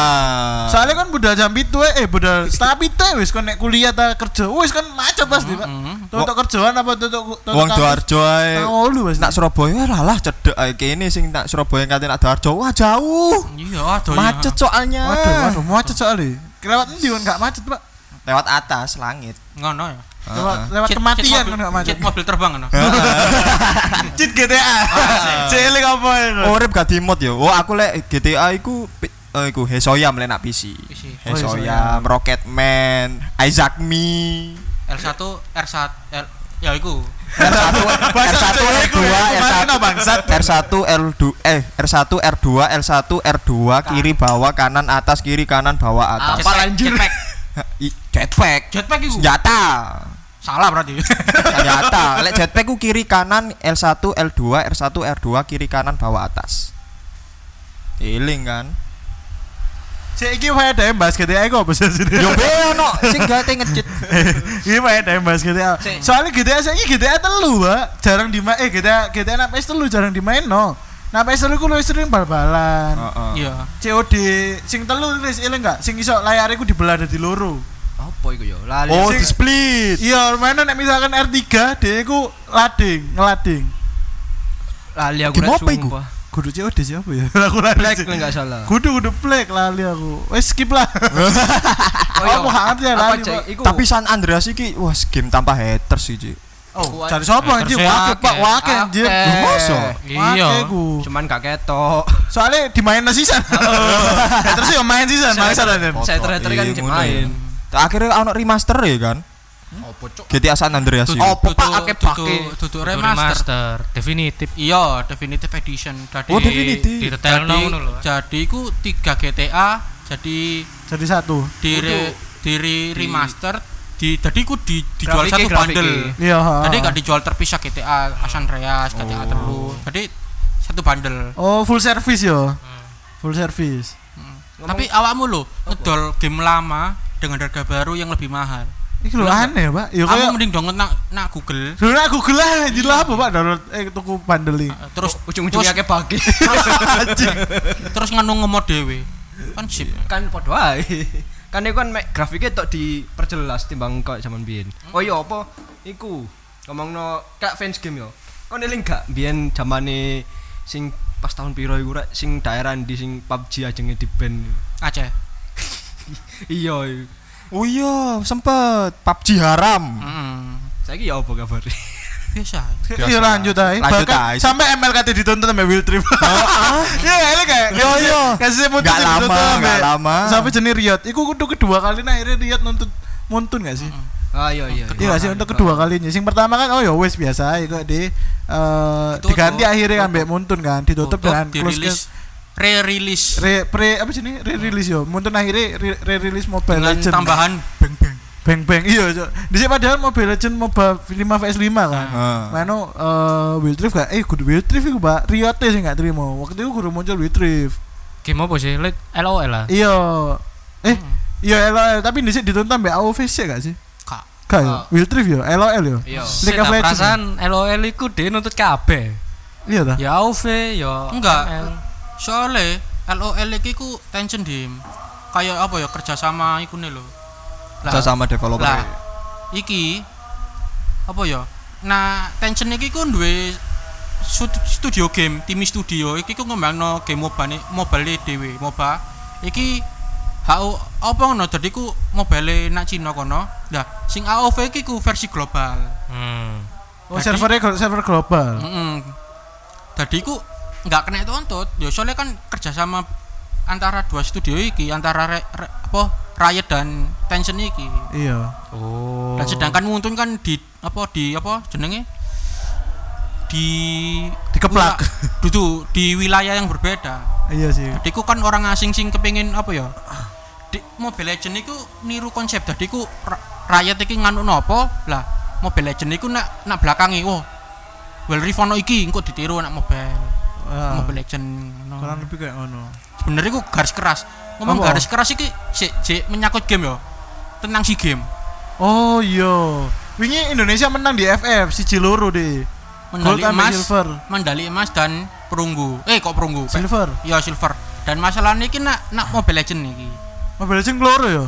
Soalnya kan budal jam itu eh budal setengah pitu wis kon nek kuliah ta kerja. Wis kan macet pasti, Pak. Tutuk kerjaan apa tutuk tutuk Wong Doarjo ae. Oh, lu pasti. Nak Surabaya lah lah cedek ae kene sing nak Surabaya kate nak Doarjo wah jauh. Iya, aduh. Macet soalnya. Waduh, waduh, macet soalnya. Kelewat endi kon gak macet, Pak? Lewat atas langit. Ngono ya. Lewat lewat Cheat- kematian cheat mobil- macet. cheat mobil terbang ngono. Cheat GTA. Cilik apa itu? Urip gak dimod yo. Oh aku lek GTA iku eh, iku Hesoyam lek nak PC. Oh, Hesoyam, Rocketman, Isaac Me. L1 R1 L ya iku. R1 R1 R2 Kemarin R1 bangsat. R1 R2 eh R1 R2 L1 R2 kiri bawah kanan atas kiri kanan bawah atas. Apa anjir? Jetpack. I- Jetpack. Jetpack iku. Senjata. Salah berarti. Senjata. Lek jetpack ku kiri kanan L1 L2 R1 R2 kiri kanan bawah atas. Iling kan. Cek iki wae ada bahas GTA iku apa sih? Yo be ono sing gate ngejit. Iki wae ada bahas GTA. Soalnya GTA saiki GTA telu, Pak. Jarang dimain eh GTA GTA nak PS telu jarang dimain no. Nah PS telu ku luwih sering bal-balan. Heeh. Iya. COD sing telu wis eling enggak? Sing iso layare ku dibelah dadi loro. Apa iku yo? Lali. Oh, di split. Iya, mana nek misalkan R3 dia ku lading, ngelading. Lali aku Game apa iku? sumpah. Kudu COD siapa ya? Aku lali. Black sih. enggak salah. Kudu kudu plek lali aku. Wes skip lah. Oh, Aku ngerti ya Apa lali. Iku Tapi San Andreas iki wah game tanpa haters sih, Cik. Oh, cari sapa anjir? Terus Wake. Pak, wake anjir. Mosok? Iya. Cuman gak ketok. Soalnya dimain sisan. Ya, terus yo main sisan, mangsa dan. Saya terakhir kan Iya, ya. Akhirnya ono remaster ya kan? Opo cok? GTA San Andreas itu. Opo, Pak, akeh tutu- pake. tutu remaster. definitif Iya, definitive edition. Jadi Oh, definitif. di detail jadi, ngono lho jadi ku 3 GTA jadi Jadi satu. di re, di re- remaster di jadi ku di dijual satu bundle. Iya. Jadi gak dijual terpisah GTA San Andreas, GTA telu. Jadi satu bundle. Oh, full service yo. Full service. Tapi awakmu lo ngedol game lama dengan harga baru yang lebih mahal. Iki lho aneh, Pak. Kayak mending download nak nak Google. Dulu aku gelah anjir lah apa Pak download eh tuku bundle iki. Terus ujung-ujungnya terus, akeh bagi. terus nganu ngemod dhewe. Kan sip. kan podo ae. Kan iku kan mek grafiknya tok diperjelas timbang kok zaman biyen. Oh iya apa iku ngomongno kak fans game yo. Kon eling gak biyen zamane sing pas tahun piro iku rek sing daerah di sing PUBG ajenge di ban. Aceh. Iya. iya. Oh iya, sempet PUBG haram. Heeh. Saiki ya apa kabar? Biasa. Iya lanjut aja. Lanjut aja. sampai MLKT ditonton sama Will Trip. Iya, ini kayak Iya, iya. Kasih muntun ditonton lama, sampai- nggak lama. Sampai jenis Riot. Iku kudu kedua kali nah akhirnya Riot nuntut muntun gak sih? Ah iya iya. Iya gak sih untuk kedua kalinya. Sing pertama kan oh ya wes biasa iku di eh diganti akhirnya kan mbek muntun kan ditutup dengan close re-release. Re pre apa sih ini? Re release yo. Muntun akhirnya re, re release Mobile dengan Legend tambahan bang bang. bang bang iya cok di sini padahal Mobile Legend MOBA 5 vs 5 kan Heeh. Mano eh Will Drift gak? Eh kudu Will Drift iku Pak. Riot sih gak terima. Waktu itu kudu muncul Will Drift game apa sih? LOL lah. Iya. Eh iya LOL tapi di sini ditonton mbak AOV sih gak sih? Kak. ya? Ah. Will Drift yo LOL yo Iya. League Saya Legends perasaan LOL iku dia nuntut kabeh. Iya ta? Ya AOV ya Enggak. Soalnya LOL iki ku tension dim. Kayak apa ya kerjasama iku nih lo. Kerja sama developer. lah iki apa ya nah tension iki ku duwe stud- studio game tim studio iki ku ngembangno game MOBA nih mobile dhewe MOBA iki HO apa ngono dadi ku mobile nak Cina kono nah sing AOV iki ku versi global hmm. oh servernya glo- server global heeh dadi ku nggak kena tuntut ya soalnya kan kerjasama antara dua studio iki antara re- re- apa Riot dan Tension iki iya oh Dan sedangkan Muntun kan di apa di apa jenenge di Dikeplak. wila- dudu di wilayah yang berbeda. iya sih Jadi ku kan orang asing sing kepengin apa ya? Di Mobile Legend iku niru konsep dadi ku ra- rakyat iki nganu nopo lah Mobile Legend iku nak nak belakangi oh Well Rift ono iki engko ditiru nak mobile. Ah, Mobile Legend no. kurang lebih kayak ngono Sebenarnya ku garis keras. Ngomong Apa? garis keras iki sik sik menyangkut game yo. Tentang si game. oh iya wingi Indonesia menang di FF si Ciluru deh Medali Gold emas, silver medali emas dan perunggu. Eh kok perunggu? Pe- silver Ya silver. Dan masalahnya iki nak nak Mobile Legend iki. Mobile Legends keloro ya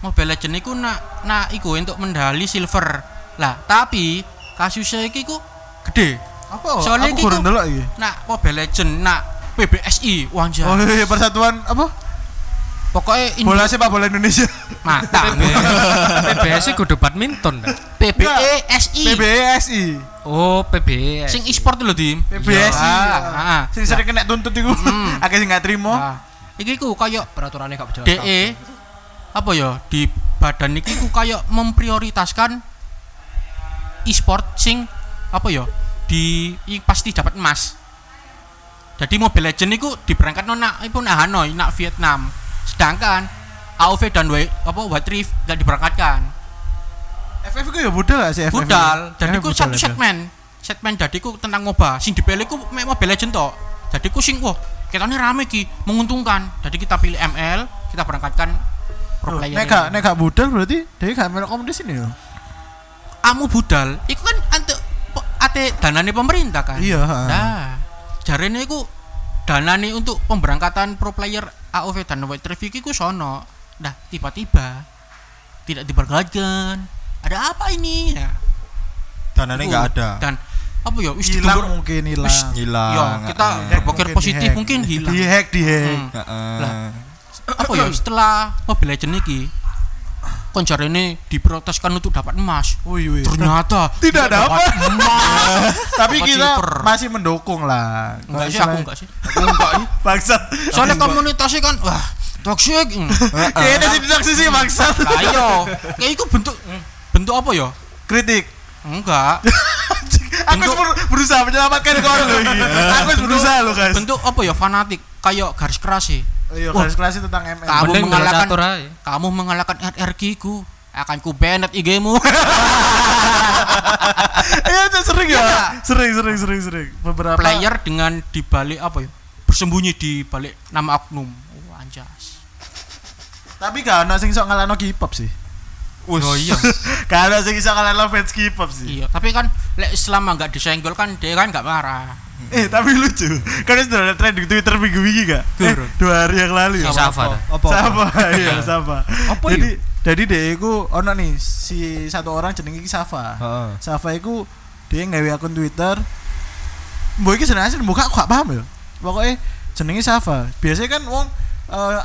Mobile Legend iku nak nak iku untuk medali silver. Lah, tapi kasusnya iki ku gede. Apa Soalnya aku iki kurang ku- delok iki Nak Mobile Legend, nak PBSI, wanja. oh iya persatuan apa Pokoknya ini bola sepak bola Indonesia mata. PBS kudu badminton. PBSI. PBSI oh PBS Sing e-sport lho, Dim. PBSI Ah, ya. ah. sing sering kena tuntut iku Hmm. akeh sing gak trimo Nah, iki ku kayak Peraturannya gak berjelas. DE apa ya di badan iki ku kayak memprioritaskan e-sport sing apa ya di i- pasti dapat emas. Jadi Mobile Legend iku diberangkat nak iku nak Hanoi, nak Vietnam. Sedangkan AOV dan W, apa White Rift gak diberangkatkan. FF itu ya budal gak sih FF Budal, itu? jadi Eh, ku satu ya. segmen. Segmen jadi ku tentang MOBA. Sing dipilih ku Mobile Legend tok. Jadi ku sing wah, ketane rame ki, menguntungkan. Jadi kita pilih ML, kita berangkatkan pro Loh, player. Nek gak nek gak budal berarti dia gak melok kompetisi nih ya. amu budal iku kan ante pe- ate danane pemerintah kan Iya, nah jarene iku danane untuk pemberangkatan pro player AOV dan White Rift iku sono nah tiba-tiba tidak diberangkatkan ada apa ini ya Dananya nggak ada. dan apa ya wis Hilang mungkin hilang. Hilang. ya kita berpikir positif mungkin hilang Dihack, dihack. Hmm. Heeh. Lah. apa ya setelah Mobile Legends iki kon jarene diproteskan untuk dapat emas. Oh iya. Ternyata Tidak dapat. emas. Tapi Dapat kita silver. masih mendukung lah. Enggak sih aku enggak sih. Aku enggak. ih. Bangsat. Soalnya komunitasnya kan wah toxic. Kayaknya sih tidak sih bangsat. Lah iya, kayak itu bentuk bentuk apa ya? Kritik. Enggak. Aku Bentuk- berusaha menyelamatkan kau lo ini. Aku berusaha lo guys. Bentuk apa ya fanatik kayak garis keras sih. Iya, Wah. garis kelas tentang ML. Kamu Mending mengalahkan kamu mengalahkan RRQ ku akan ku banned IG-mu. Iya, itu sering ya. Sering, sering, sering, sering. Beberapa Player dengan dibalik apa ya? Bersembunyi di balik nama oknum. Oh, anjas. Tapi gak ada sing sok ngalahno K-pop sih. Oh iya. Gak ada sing iso ngalahno fans K-pop sih. iya, tapi kan lek selama nggak disenggol kan dia kan nggak marah. Eh, tapi lucu. Kan sudah ada trending Twitter minggu ini gak? Eh, dua hari yang lalu ya. Safa. Apa? Sama, iya, sama. Apa jadi, jadi dia iku ono nih si satu orang jenenge iki Safa. Heeh. Safa iku dia nggawe akun Twitter. Mbok iki sebenarnya buka aku gak paham ya. Pokoknya jenenge Safa. Biasanya kan wong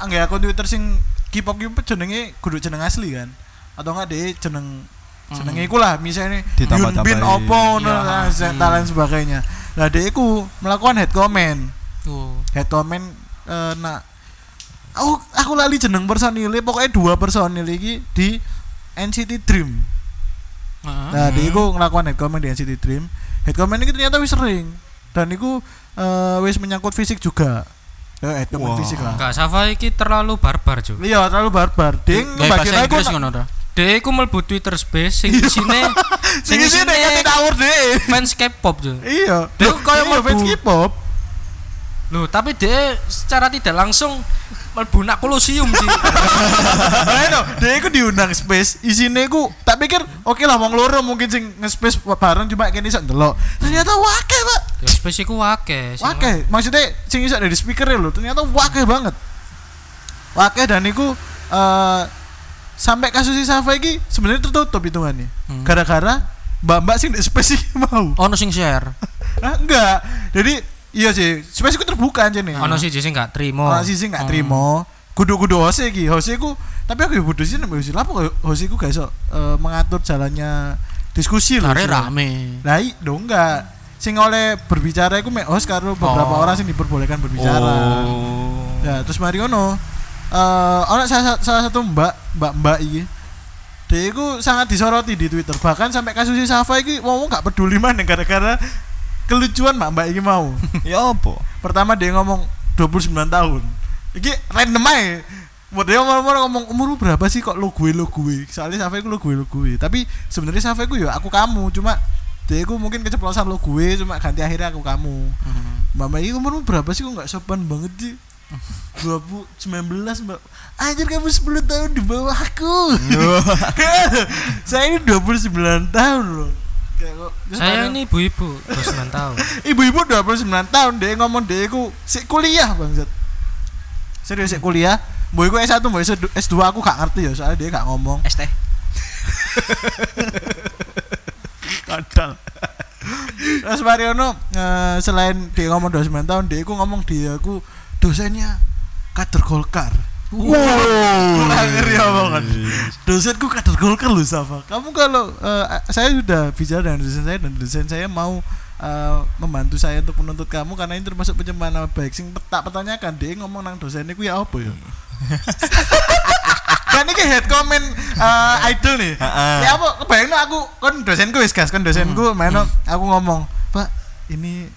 nggawe akun Twitter sing K-pop K-pop jenenge kudu jeneng asli kan. Atau enggak dia jeneng jenenge iku lah misalnya. Yunbin opo ngono Iya. lah, dan lain sebagainya. Lah dia iku melakukan head comment. Oh. Head comment eh nak aku aku lali jeneng personilnya pokoknya dua personil iki di NCT Dream. Heeh. Nah, dia iku ngelakukan head comment di NCT Dream. Head comment ini ternyata wis sering dan iku eh, wis menyangkut fisik juga. Eh, head comment fisik lah. Enggak, Safa iki terlalu barbar, Cuk. Iya, terlalu barbar. Ding Gaya bahasa bagian aku mlebu Twitter Space sing isine sing isine kate tawur deh. fans K-pop, Cuk. Iya. Loh, kayak iya, fans. K-pop. Loh, tapi dia secara tidak langsung mlebu nak kolosium sih. Nah, itu, dia iku diundang space, isine iku tak pikir oke lah wong loro mungkin sing nge-space bareng cuma kene iso ndelok. Ternyata wakeh, Pak. ya Space iku wake. sing- Wakeh, maksudnya sing iso dari speaker lho, ternyata wakeh banget. Wakeh dan iku eh sampai kasus Safa iki sebenarnya tertutup hitungannya. Hmm. Gara-gara mbak-mbak sing iki mau. Ono sing share. Ah, enggak. Jadi iya sih, iku terbuka aja nih. Ono sih sing gak trimo. Ono sih sing gak trimo. Kudu-kudu hose iki, hose iku tapi aku ya bodoh sih nek hose lapo kok hose iku gak iso eh, mengatur jalannya diskusi sebenarnya. rame. Lah dong enggak. Sing oleh berbicara iku mek host karo beberapa Oh. orang sing diperbolehkan berbicara. Oh. Ya, terus mari ngono. Eh ana salah, salah satu mbak, mbak-mbak iki. Dia iku sangat disoroti di Twitter. Bahkan sampai kasus si Safa iki wong gak peduli mana gara-gara kelucuan mbak-mbak iki mau. Ya apa? Pertama dia ngomong 29 tahun. Iki random aja. Buat dia ngomong, ngomong umur lu berapa sih kok lo gue lo gue. Soalnya Safa iku lo gue lo gue. Tapi sebenarnya Safa iku ya aku kamu cuma dia iku mungkin keceplosan lo gue cuma ganti akhirnya aku kamu. Mama ini umurmu berapa sih kok nggak sopan banget sih? 2019 mbak. Anjir kamu 10 tahun di bawah aku. Saya ini 29 tahun loh. Saya ini ibu-ibu 29 tahun. Ibu-ibu 29 tahun Dia ngomong dia aku Si kuliah bangsat. Serius si kuliah. Mbak iku S1 mbak S2 aku gak ngerti ya Soalnya dia gak ngomong. ST. kadal terus Mariono eh, selain dia ngomong 29 tahun dia aku ngomong dia aku dosennya kader Golkar. Wow. Ngeri omongan dosenku kader Golkar loh Safa. Kamu kalau eh, saya sudah bicara dengan dosen saya dan dosen saya mau eh, membantu saya untuk menuntut kamu karena ini termasuk pencemaran nama baik. Sing tak pertanyakan dia ngomong nang dosennya ku ya apa ya? Kan ini head comment eh, idol nih. Ya apa? Kebayang aku? Kan dosenku wis gas kan dosenku main aku ngomong pak ini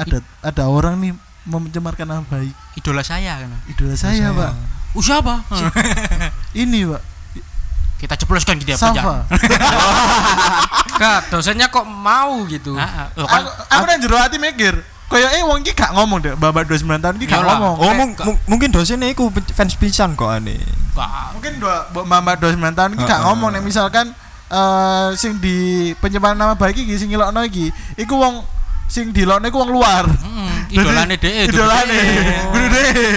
ada ada orang nih mencemarkan nama baik Idola saya kan. idola saya pak Uh, siapa? ini pak Kita jebloskan dia penjara. Safa Kak, dosennya kok mau gitu. Ah, ah. Loh, kan, aku aku nang jero hati mikir kayak eh wong iki gak ngomong deh babak 29 tahun iki gak ngomong Oh, mung- mungkin dosennya iku fans pisan kok ane. Mungkin dua babak 29 tahun iki gak Heeh. ngomong nek misalkan eh sing di pencemaran nama baik iki sing ngilokno iki iku wong sing dilokno iku wong luar hmm, idolane Jadi, DE. idolane Guru DE.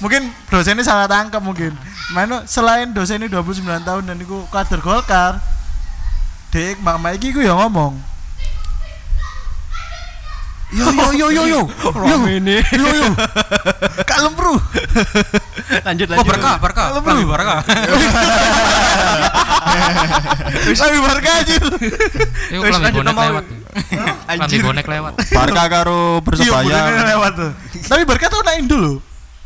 mungkin dosennya salah tangkap mungkin mana selain dosennya 29 tahun dan iku kader Golkar Dek, mama iki ku ya ngomong Yo yo yo yo yo yo ini. yo yo kalem bro Lanjut Oh lanjut. berkah, berkah. Lebih berkah. Tapi Barca anjir. Iku Wis, kelambi lanjut bonek lewat. Anjir. bonek lewat. Barca karo Iya, Persebaya. boleh lewat tuh. Tapi Barca tuh nak Indo lho.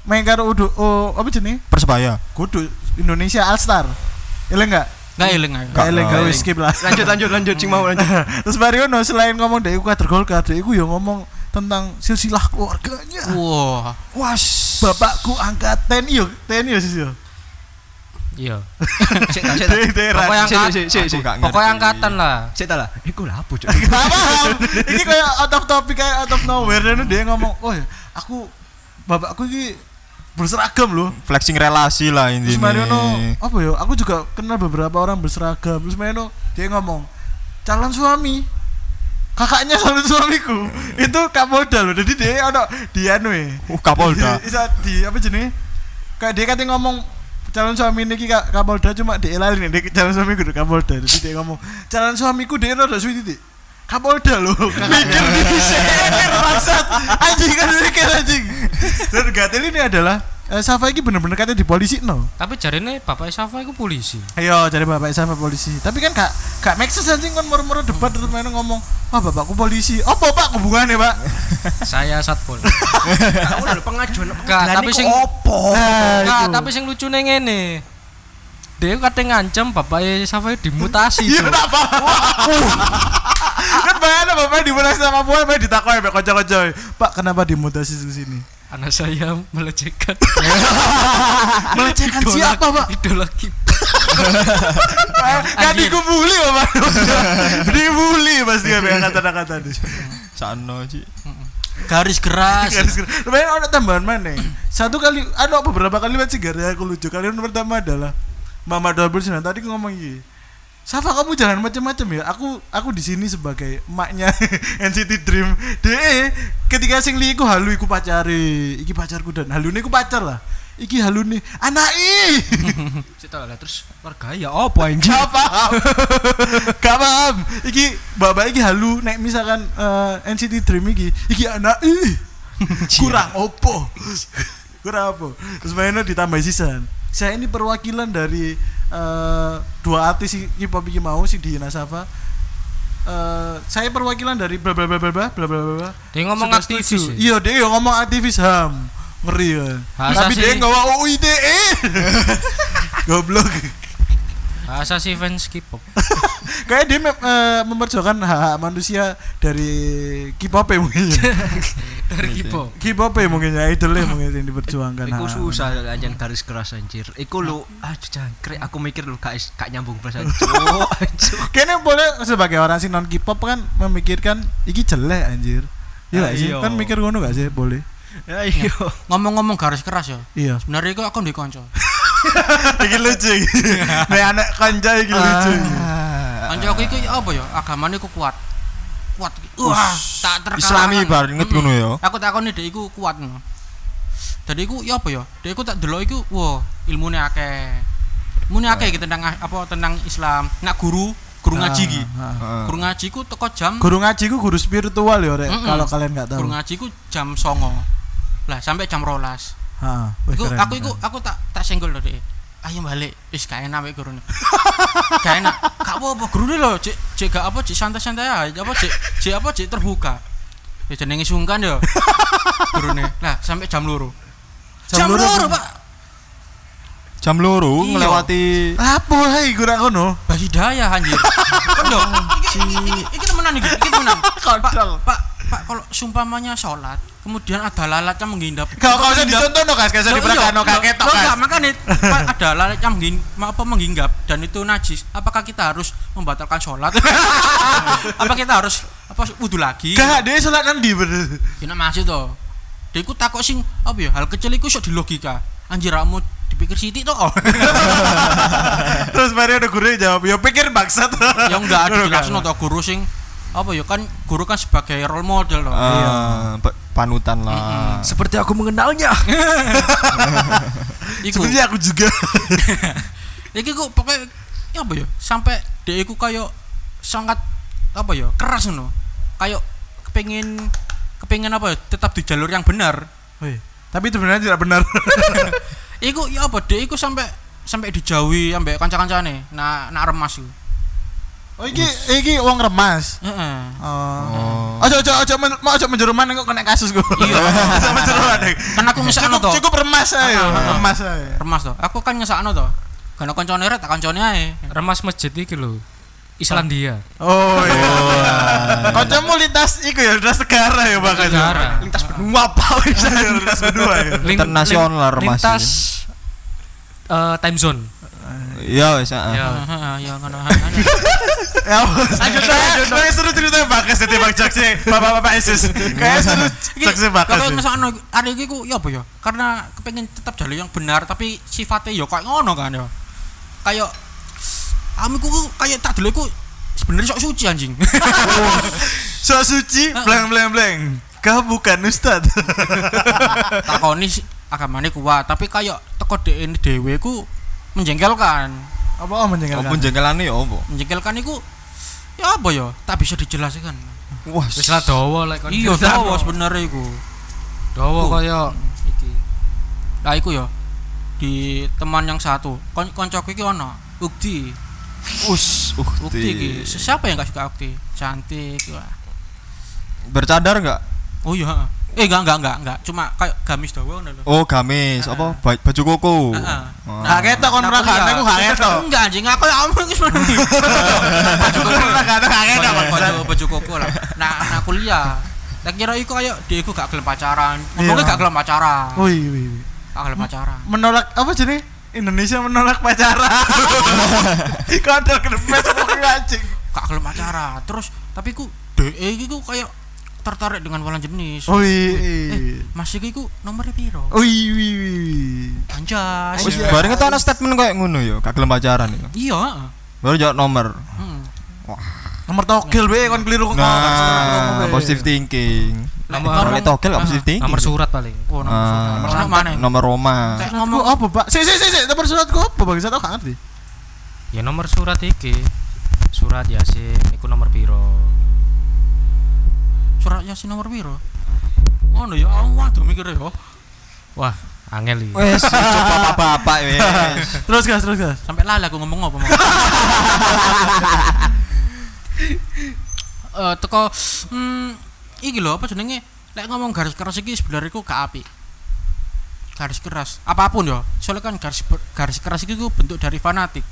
Main karo udu oh apa jenenge? Persebaya. Kudu Indonesia All Star. Ile enggak? Enggak eling ile enggak oh. wis skip lah. Lanjut lanjut lanjut sing mau lanjut. Terus Mariono selain ngomong dari kader Golkar, dari iku yo ngomong tentang silsilah keluarganya. Wah, Was. Bapakku angkat TNI yo, TNI yo sih yo. Iya. Pokoknya Sik angkat. sik sik Aku sik. gak Pokoknya angkatan lah. Tak lah. Iku lah apa, Cuk? Gak paham. Ini kayak out of topic kayak out of nowhere dan dia ngomong, "Oh, aku bapakku ini berseragam loh." Flexing relasi lah Terus intinya. Mariono, apa ya? Aku juga kenal beberapa orang berseragam. Terus Mariono dia ngomong, "Calon suami." Kakaknya calon suamiku itu Kapolda loh. Jadi dia ono di anu e. Uh, Kapolda. Bisa di apa jenis? Kayak dia katanya ngomong calon suami ini Kak Kapolda cuma dia lali nih dia calon suamiku udah Kapolda. Jadi dia ngomong calon suamiku dia udah suwi titik. Kapolda loh. Mikir di mikir bangsat. Anjing kan mikir anjing. Dan gatel ini adalah eh, Safa ini bener-bener katanya di polisi no. Tapi jarine bapak Safa iku polisi. Ayo cari bapak Safa polisi. Tapi kan gak gak make sense anjing kan moro-moro debat terus main ngomong, "Wah, bapakku polisi." Oh, bapak hubungannya, Pak? Saya satpol. Aku udah pengajuan. Enggak, tapi sing opo? Nah, itu. tapi sing lucune ngene. Dia kadang ngancem bapak Safa dimutasi Iya, tak paham. kan bayangin bapaknya dimutasi sama buah, bayangin ditakoi sampai kocok-kocok. Pak, kenapa dimutasi ke sini? Anak saya melecehkan. Melecehkan Idola- siapa, Pak? Idola kiper. Kan dikubuli, Bapak. Dibully pasti kan ya kata-kata ini. Sano sih. garis keras. Lumayan ada tambahan mana? Satu kali, ada beberapa kali masih gara aku lucu. Kalian pertama adalah Mama Double tadi ngomong gini. Safa kamu jangan macam-macam ya. Aku aku di sini sebagai emaknya NCT Dream. Deh, ketika sing li iku halu iku pacare. Iki pacarku dan halune iku pacar lah. Iki halune anaki. Sik tak lah terus warga ya opo anjing? Gak paham. Gak paham. Iki bapak iki halu nek misalkan eh, NCT Dream iki iki anak ih. Kurang opo. Kurang opo. Terus mainnya ditambah season. Saya ini perwakilan dari uh, dua artis hip hop mau si Diana Safa Uh, saya perwakilan dari bla bla bla bla bla bla bla. Dia ngomong Sudah aktivis. ya? Iya, dia ngomong aktivis HAM. Ngeri ya. Tapi dia nggak mau UITE. Goblok. Bahasa si fans K-pop. Kayak dia mem- eh, memperjuangkan hak-hak manusia dari K-pop ya mungkin ya. Dari K-pop. K-pop ya mungkin ya, idolnya mungkin yang diperjuangkan. Iku susah anjen garis keras anjir. Iku lu aduh jangkrik aku mikir lu gak is- gak nyambung plus anjir. Kayaknya boleh sebagai orang sing non K-pop kan memikirkan iki jelek anjir. Iya sih? Ayo. Kan mikir ngono gak sih? Boleh. Ayo. Ngomong-ngomong garis keras ya. Iya. Sebenarnya iku aku ndek kanca. Iki lucu. Nek anak kanca iki lucu. Ah. Kanca aku iki apa ya? Agamane ku kuat. Kuat. Wah, tak terkalahkan. Islami banget ngono ya. Aku takoni dek iku kuat. Jadi iku ya apa ya? dek iku tak delok iku, wah, ilmune akeh. Ilmune akeh iki tentang ah, apa tentang Islam. Nak guru guru ngaji ah, ki. Guru ngaji ku teko jam Guru ngaji ku guru spiritual ya, Rek. Kalau kalian nggak tahu. Guru ngaji ku jam 09 Lah sampai jam 12. Heeh. Iku aku iku aku tak tak senggol lho dhek. Ayo balik. Wis gak enak mek gurune. gak enak. Gak apa-apa gurune lho, cek cek gak apa cek santai-santai ae. Apa cek cek apa cek terbuka. Ya jenenge sungkan ya. gurune. Nah, sampai jam 2. Jam, 2, Pak. Jam loro iya. ngelewati Apa hai kurang ngono? Basidaya anjir. Lho, iki iki temenan iki, iki temenan. Pak, Pak, Pak, kalau sumpamanya sholat kemudian ada lalat yang menghindap. Kau kau usah dicontoh no guys, Loh, diperhatikan no iya, kakek tok guys. makanya ada lalat yang mengging, apa menghinggap dan itu najis. Apakah kita harus membatalkan sholat? apa kita harus apa wudhu lagi? Gak, dia sholat nanti bener. Kena masih toh. Dia ikut takut sing apa ya hal kecil itu di logika. Anjir kamu dipikir siti toh. Terus Mario ada guru jawab, ya pikir bangsat. ya enggak kan? dijelasin atau guru sing apa ya kan guru kan sebagai role model loh. eh, pa- panutan lah. Seperti aku mengenalnya. Iku. Sebenarnya aku juga. Iki kok pokoknya ya apa ya sampai dia iku kayak sangat apa ya keras no kayak kepengin kepengin apa ya tetap di jalur yang benar Wih, tapi itu sebenarnya tidak benar. Iku ya apa dek iku sampai sampai dijauhi ambek kanca-kancane. Nah, nak remas iku. Oh iki iki wong remas. Heeh. Oh. Ojo ojo ojo men- mau ojo menjeruman kok kena kasus gue. Iya. Ojo menjeruman. Dek. Kan aku Cukup to. cukup remas ae. Remas ae. Remas to. Aku kan ngesakno to. Karena kancane rek tak kancane ae. Remas masjid iki lho. Islandia. Oh iya. Kancamu lintas iku ya lintas negara ya bakal. Negara. lintas benua apa wis Lintas berdua ya. Internasional remas Lintas eh, time zone. Iya heeh. Ya. Ya ngono. Ya, lanjut lanjut. Kayak seru ceritanya bakas tadi Bang Jaksi, Bapak-bapak ISIS. Kayak seru Jaksi bakas. Kalau ya. ngesakno ada iki ku ya apa ya? Karena kepengen tetap jalur yang benar tapi sifatnya ya kayak ngono kan ya. Kayak amiku ku kayak tak dulu ku sebenarnya sok suci anjing. So suci, bleng bleng bleng. Kau bukan ustad. Takoni si- agamane kuat, tapi kayak teko DN dhewe ku menjengkelkan. Apa om menjengkelkan? Apa jengkelane ya apa? Menjengkelkan iku ya apa ya? Tak bisa dijelaskan. Wah, Wis lah dawa lek kon. Iya, dawa sebenarnya iku. Dawa kaya iki. Lah iku ya di teman yang satu, kon koncoku iki ono, Ukti. us, Ukti iki. ukti. Siapa yang gak suka Ukti? Cantik. Wah. Bercadar enggak? Oh iya. Eh enggak enggak enggak enggak, cuma kayak gamis doang ngono lho. Oh, gamis, apa ba- baju koko. Heeh. Oh. Nah, ketok kon Nah, ora kuliah. gak aku gak ketok. Enggak anjing, aku ya omong wis ngono. Baju koko ora gak gak ketok. Baju baju baju koko lah. Nah, nah kuliah. Tak kira iku kayak dia iku gak gelem pacaran. Ngomongnya Iya. gak gelem pacaran. Wih, wih. wih. Gak gelem pacaran. Menolak apa jenis? Indonesia menolak pacaran. Kodok kepes pokoknya anjing. Gak gelem pacaran. Terus tapi ku DE iki ku kayak tertarik dengan lawan jenis. Oh Eh, iya. Mas iki ku nomornya piro? Oh iya. wih, wih. Anjas. Wis bareng itu ana statement kayak ngono ya, gak gelem pacaran ya. Iya. Baru jawab nomor. Hmm. Nomor togel be kon keliru kok. Nah, positive thinking. Nomor- Nomor togel gak positive thinking. Nomor surat paling. Oh, nomor Ah, surat. Nomor mana? Nomor Roma. Ngomong ngomong apa, Pak? Si si si si, nomor suratku apa, Bang? Saya tau gak ngerti. Ya nomor surat iki. Surat Yasin iku nomor piro? Surat Yasin nomor piro? Ngono ya, aku waduh mikir ya. Wah, angel iki. Bapak wes. Terus gas, terus gas. Sampai lali aku ngomong apa. Eh teko hmm iki lho apa jenenge? Lek ngomong garis keras iki sebenarnya iku gak apik. Garis keras, apa pun ya. Soalnya kan garis garis keras iki ku bentuk dari fanatik.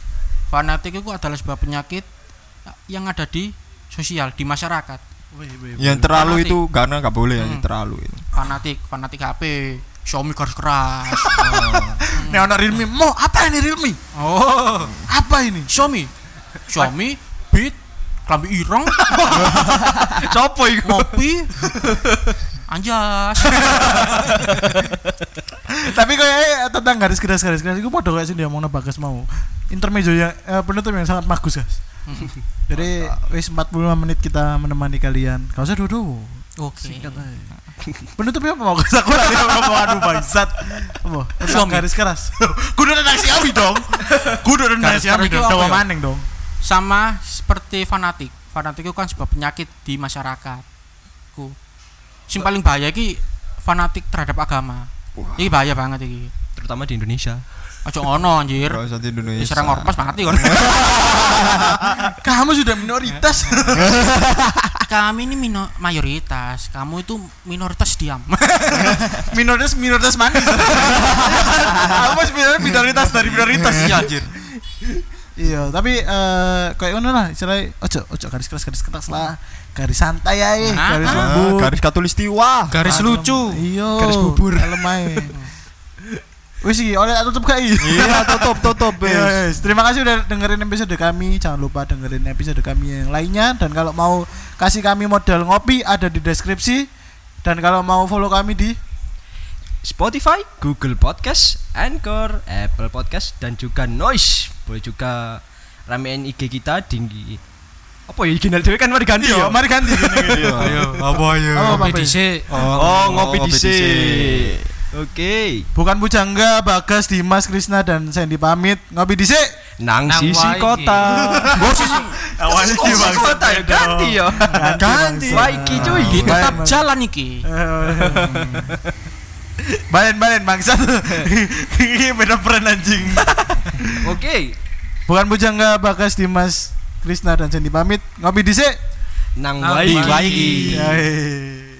Fanatik itu adalah sebuah penyakit yang ada di sosial, di masyarakat. Yang terlalu Fanatik. itu karena gak boleh ya, Hmm. terlalu itu. Fanatik, fanatik HP, Xiaomi garis keras. Nih ono Realme, mau apa ini Realme? oh, Apa ini? Xiaomi. Xiaomi, Beat, klambi ireng, Sopo iku? ngopi, anjas. Tapi kayak tentang garis keras garis keras itu podo kayak sih dia mau Bagas mau. Intermezzo yang eh, penutup yang sangat bagus, guys. Jadi wis 45 menit kita menemani kalian. Kau usah dulu. Oke. Penutupnya apa mau Gus? Aku tadi ngomong aduh bangsat. Apa? Garis keras. Kudu nang Xiaomi dong. Kudu nang Xiaomi keras dong. ya? maning dong. Sama seperti fanatik. Fanatik itu kan sebuah penyakit di masyarakat. Ku. Sing paling bahaya iki fanatik terhadap agama. Iki bahaya banget iki. Terutama di Indonesia Ojo ngono anjir. Gak usah di Indonesia. Diserang ormas mati kan. Kamu sudah minoritas. Kami ini mino mayoritas, kamu itu minoritas diam. minoritas minoritas mana? Kamu sebenarnya minoritas dari minoritas. Iya anjir. Iya, tapi eh kayak ngono lah, istilahnya ojo ojo garis keras garis keras lah. Garis santai ae, Nah, garis lembut. garis katulistiwa. Garis lucu. Iya. Garis bubur. Kalem ae. Wis iki oleh tutup iki? Iya, tutup tutup Iya, yes. Terima kasih udah dengerin episode kami. Jangan lupa dengerin episode kami yang lainnya dan kalau mau kasih kami modal ngopi ada di deskripsi dan kalau mau follow kami di Spotify, Google Podcast, Anchor, Apple Podcast dan juga Noise. Boleh juga ramein IG kita tinggi. Apa ya IG dewe kan mari ganti ya. mari ganti gini gini. Iya. Apa ya? Ngopi dhisik. Oh, ngopi ngopi dhisik. Oke. Bukan Pujangga, Bagas, Dimas, Krisna dan Sandy pamit. Ngopi dhisik. Nang Nang sisi kota. Bos sisi. Awalnya Oh, sisi kota ya ganti ya. Ganti. Waiki cuy. Tetap jalan iki. Balen balen bangsat. Ini beda peran anjing. Oke. Bukan Bujangga Bagas Dimas Krisna dan Sandy pamit ngopi dhisik. Nang wae. Yai.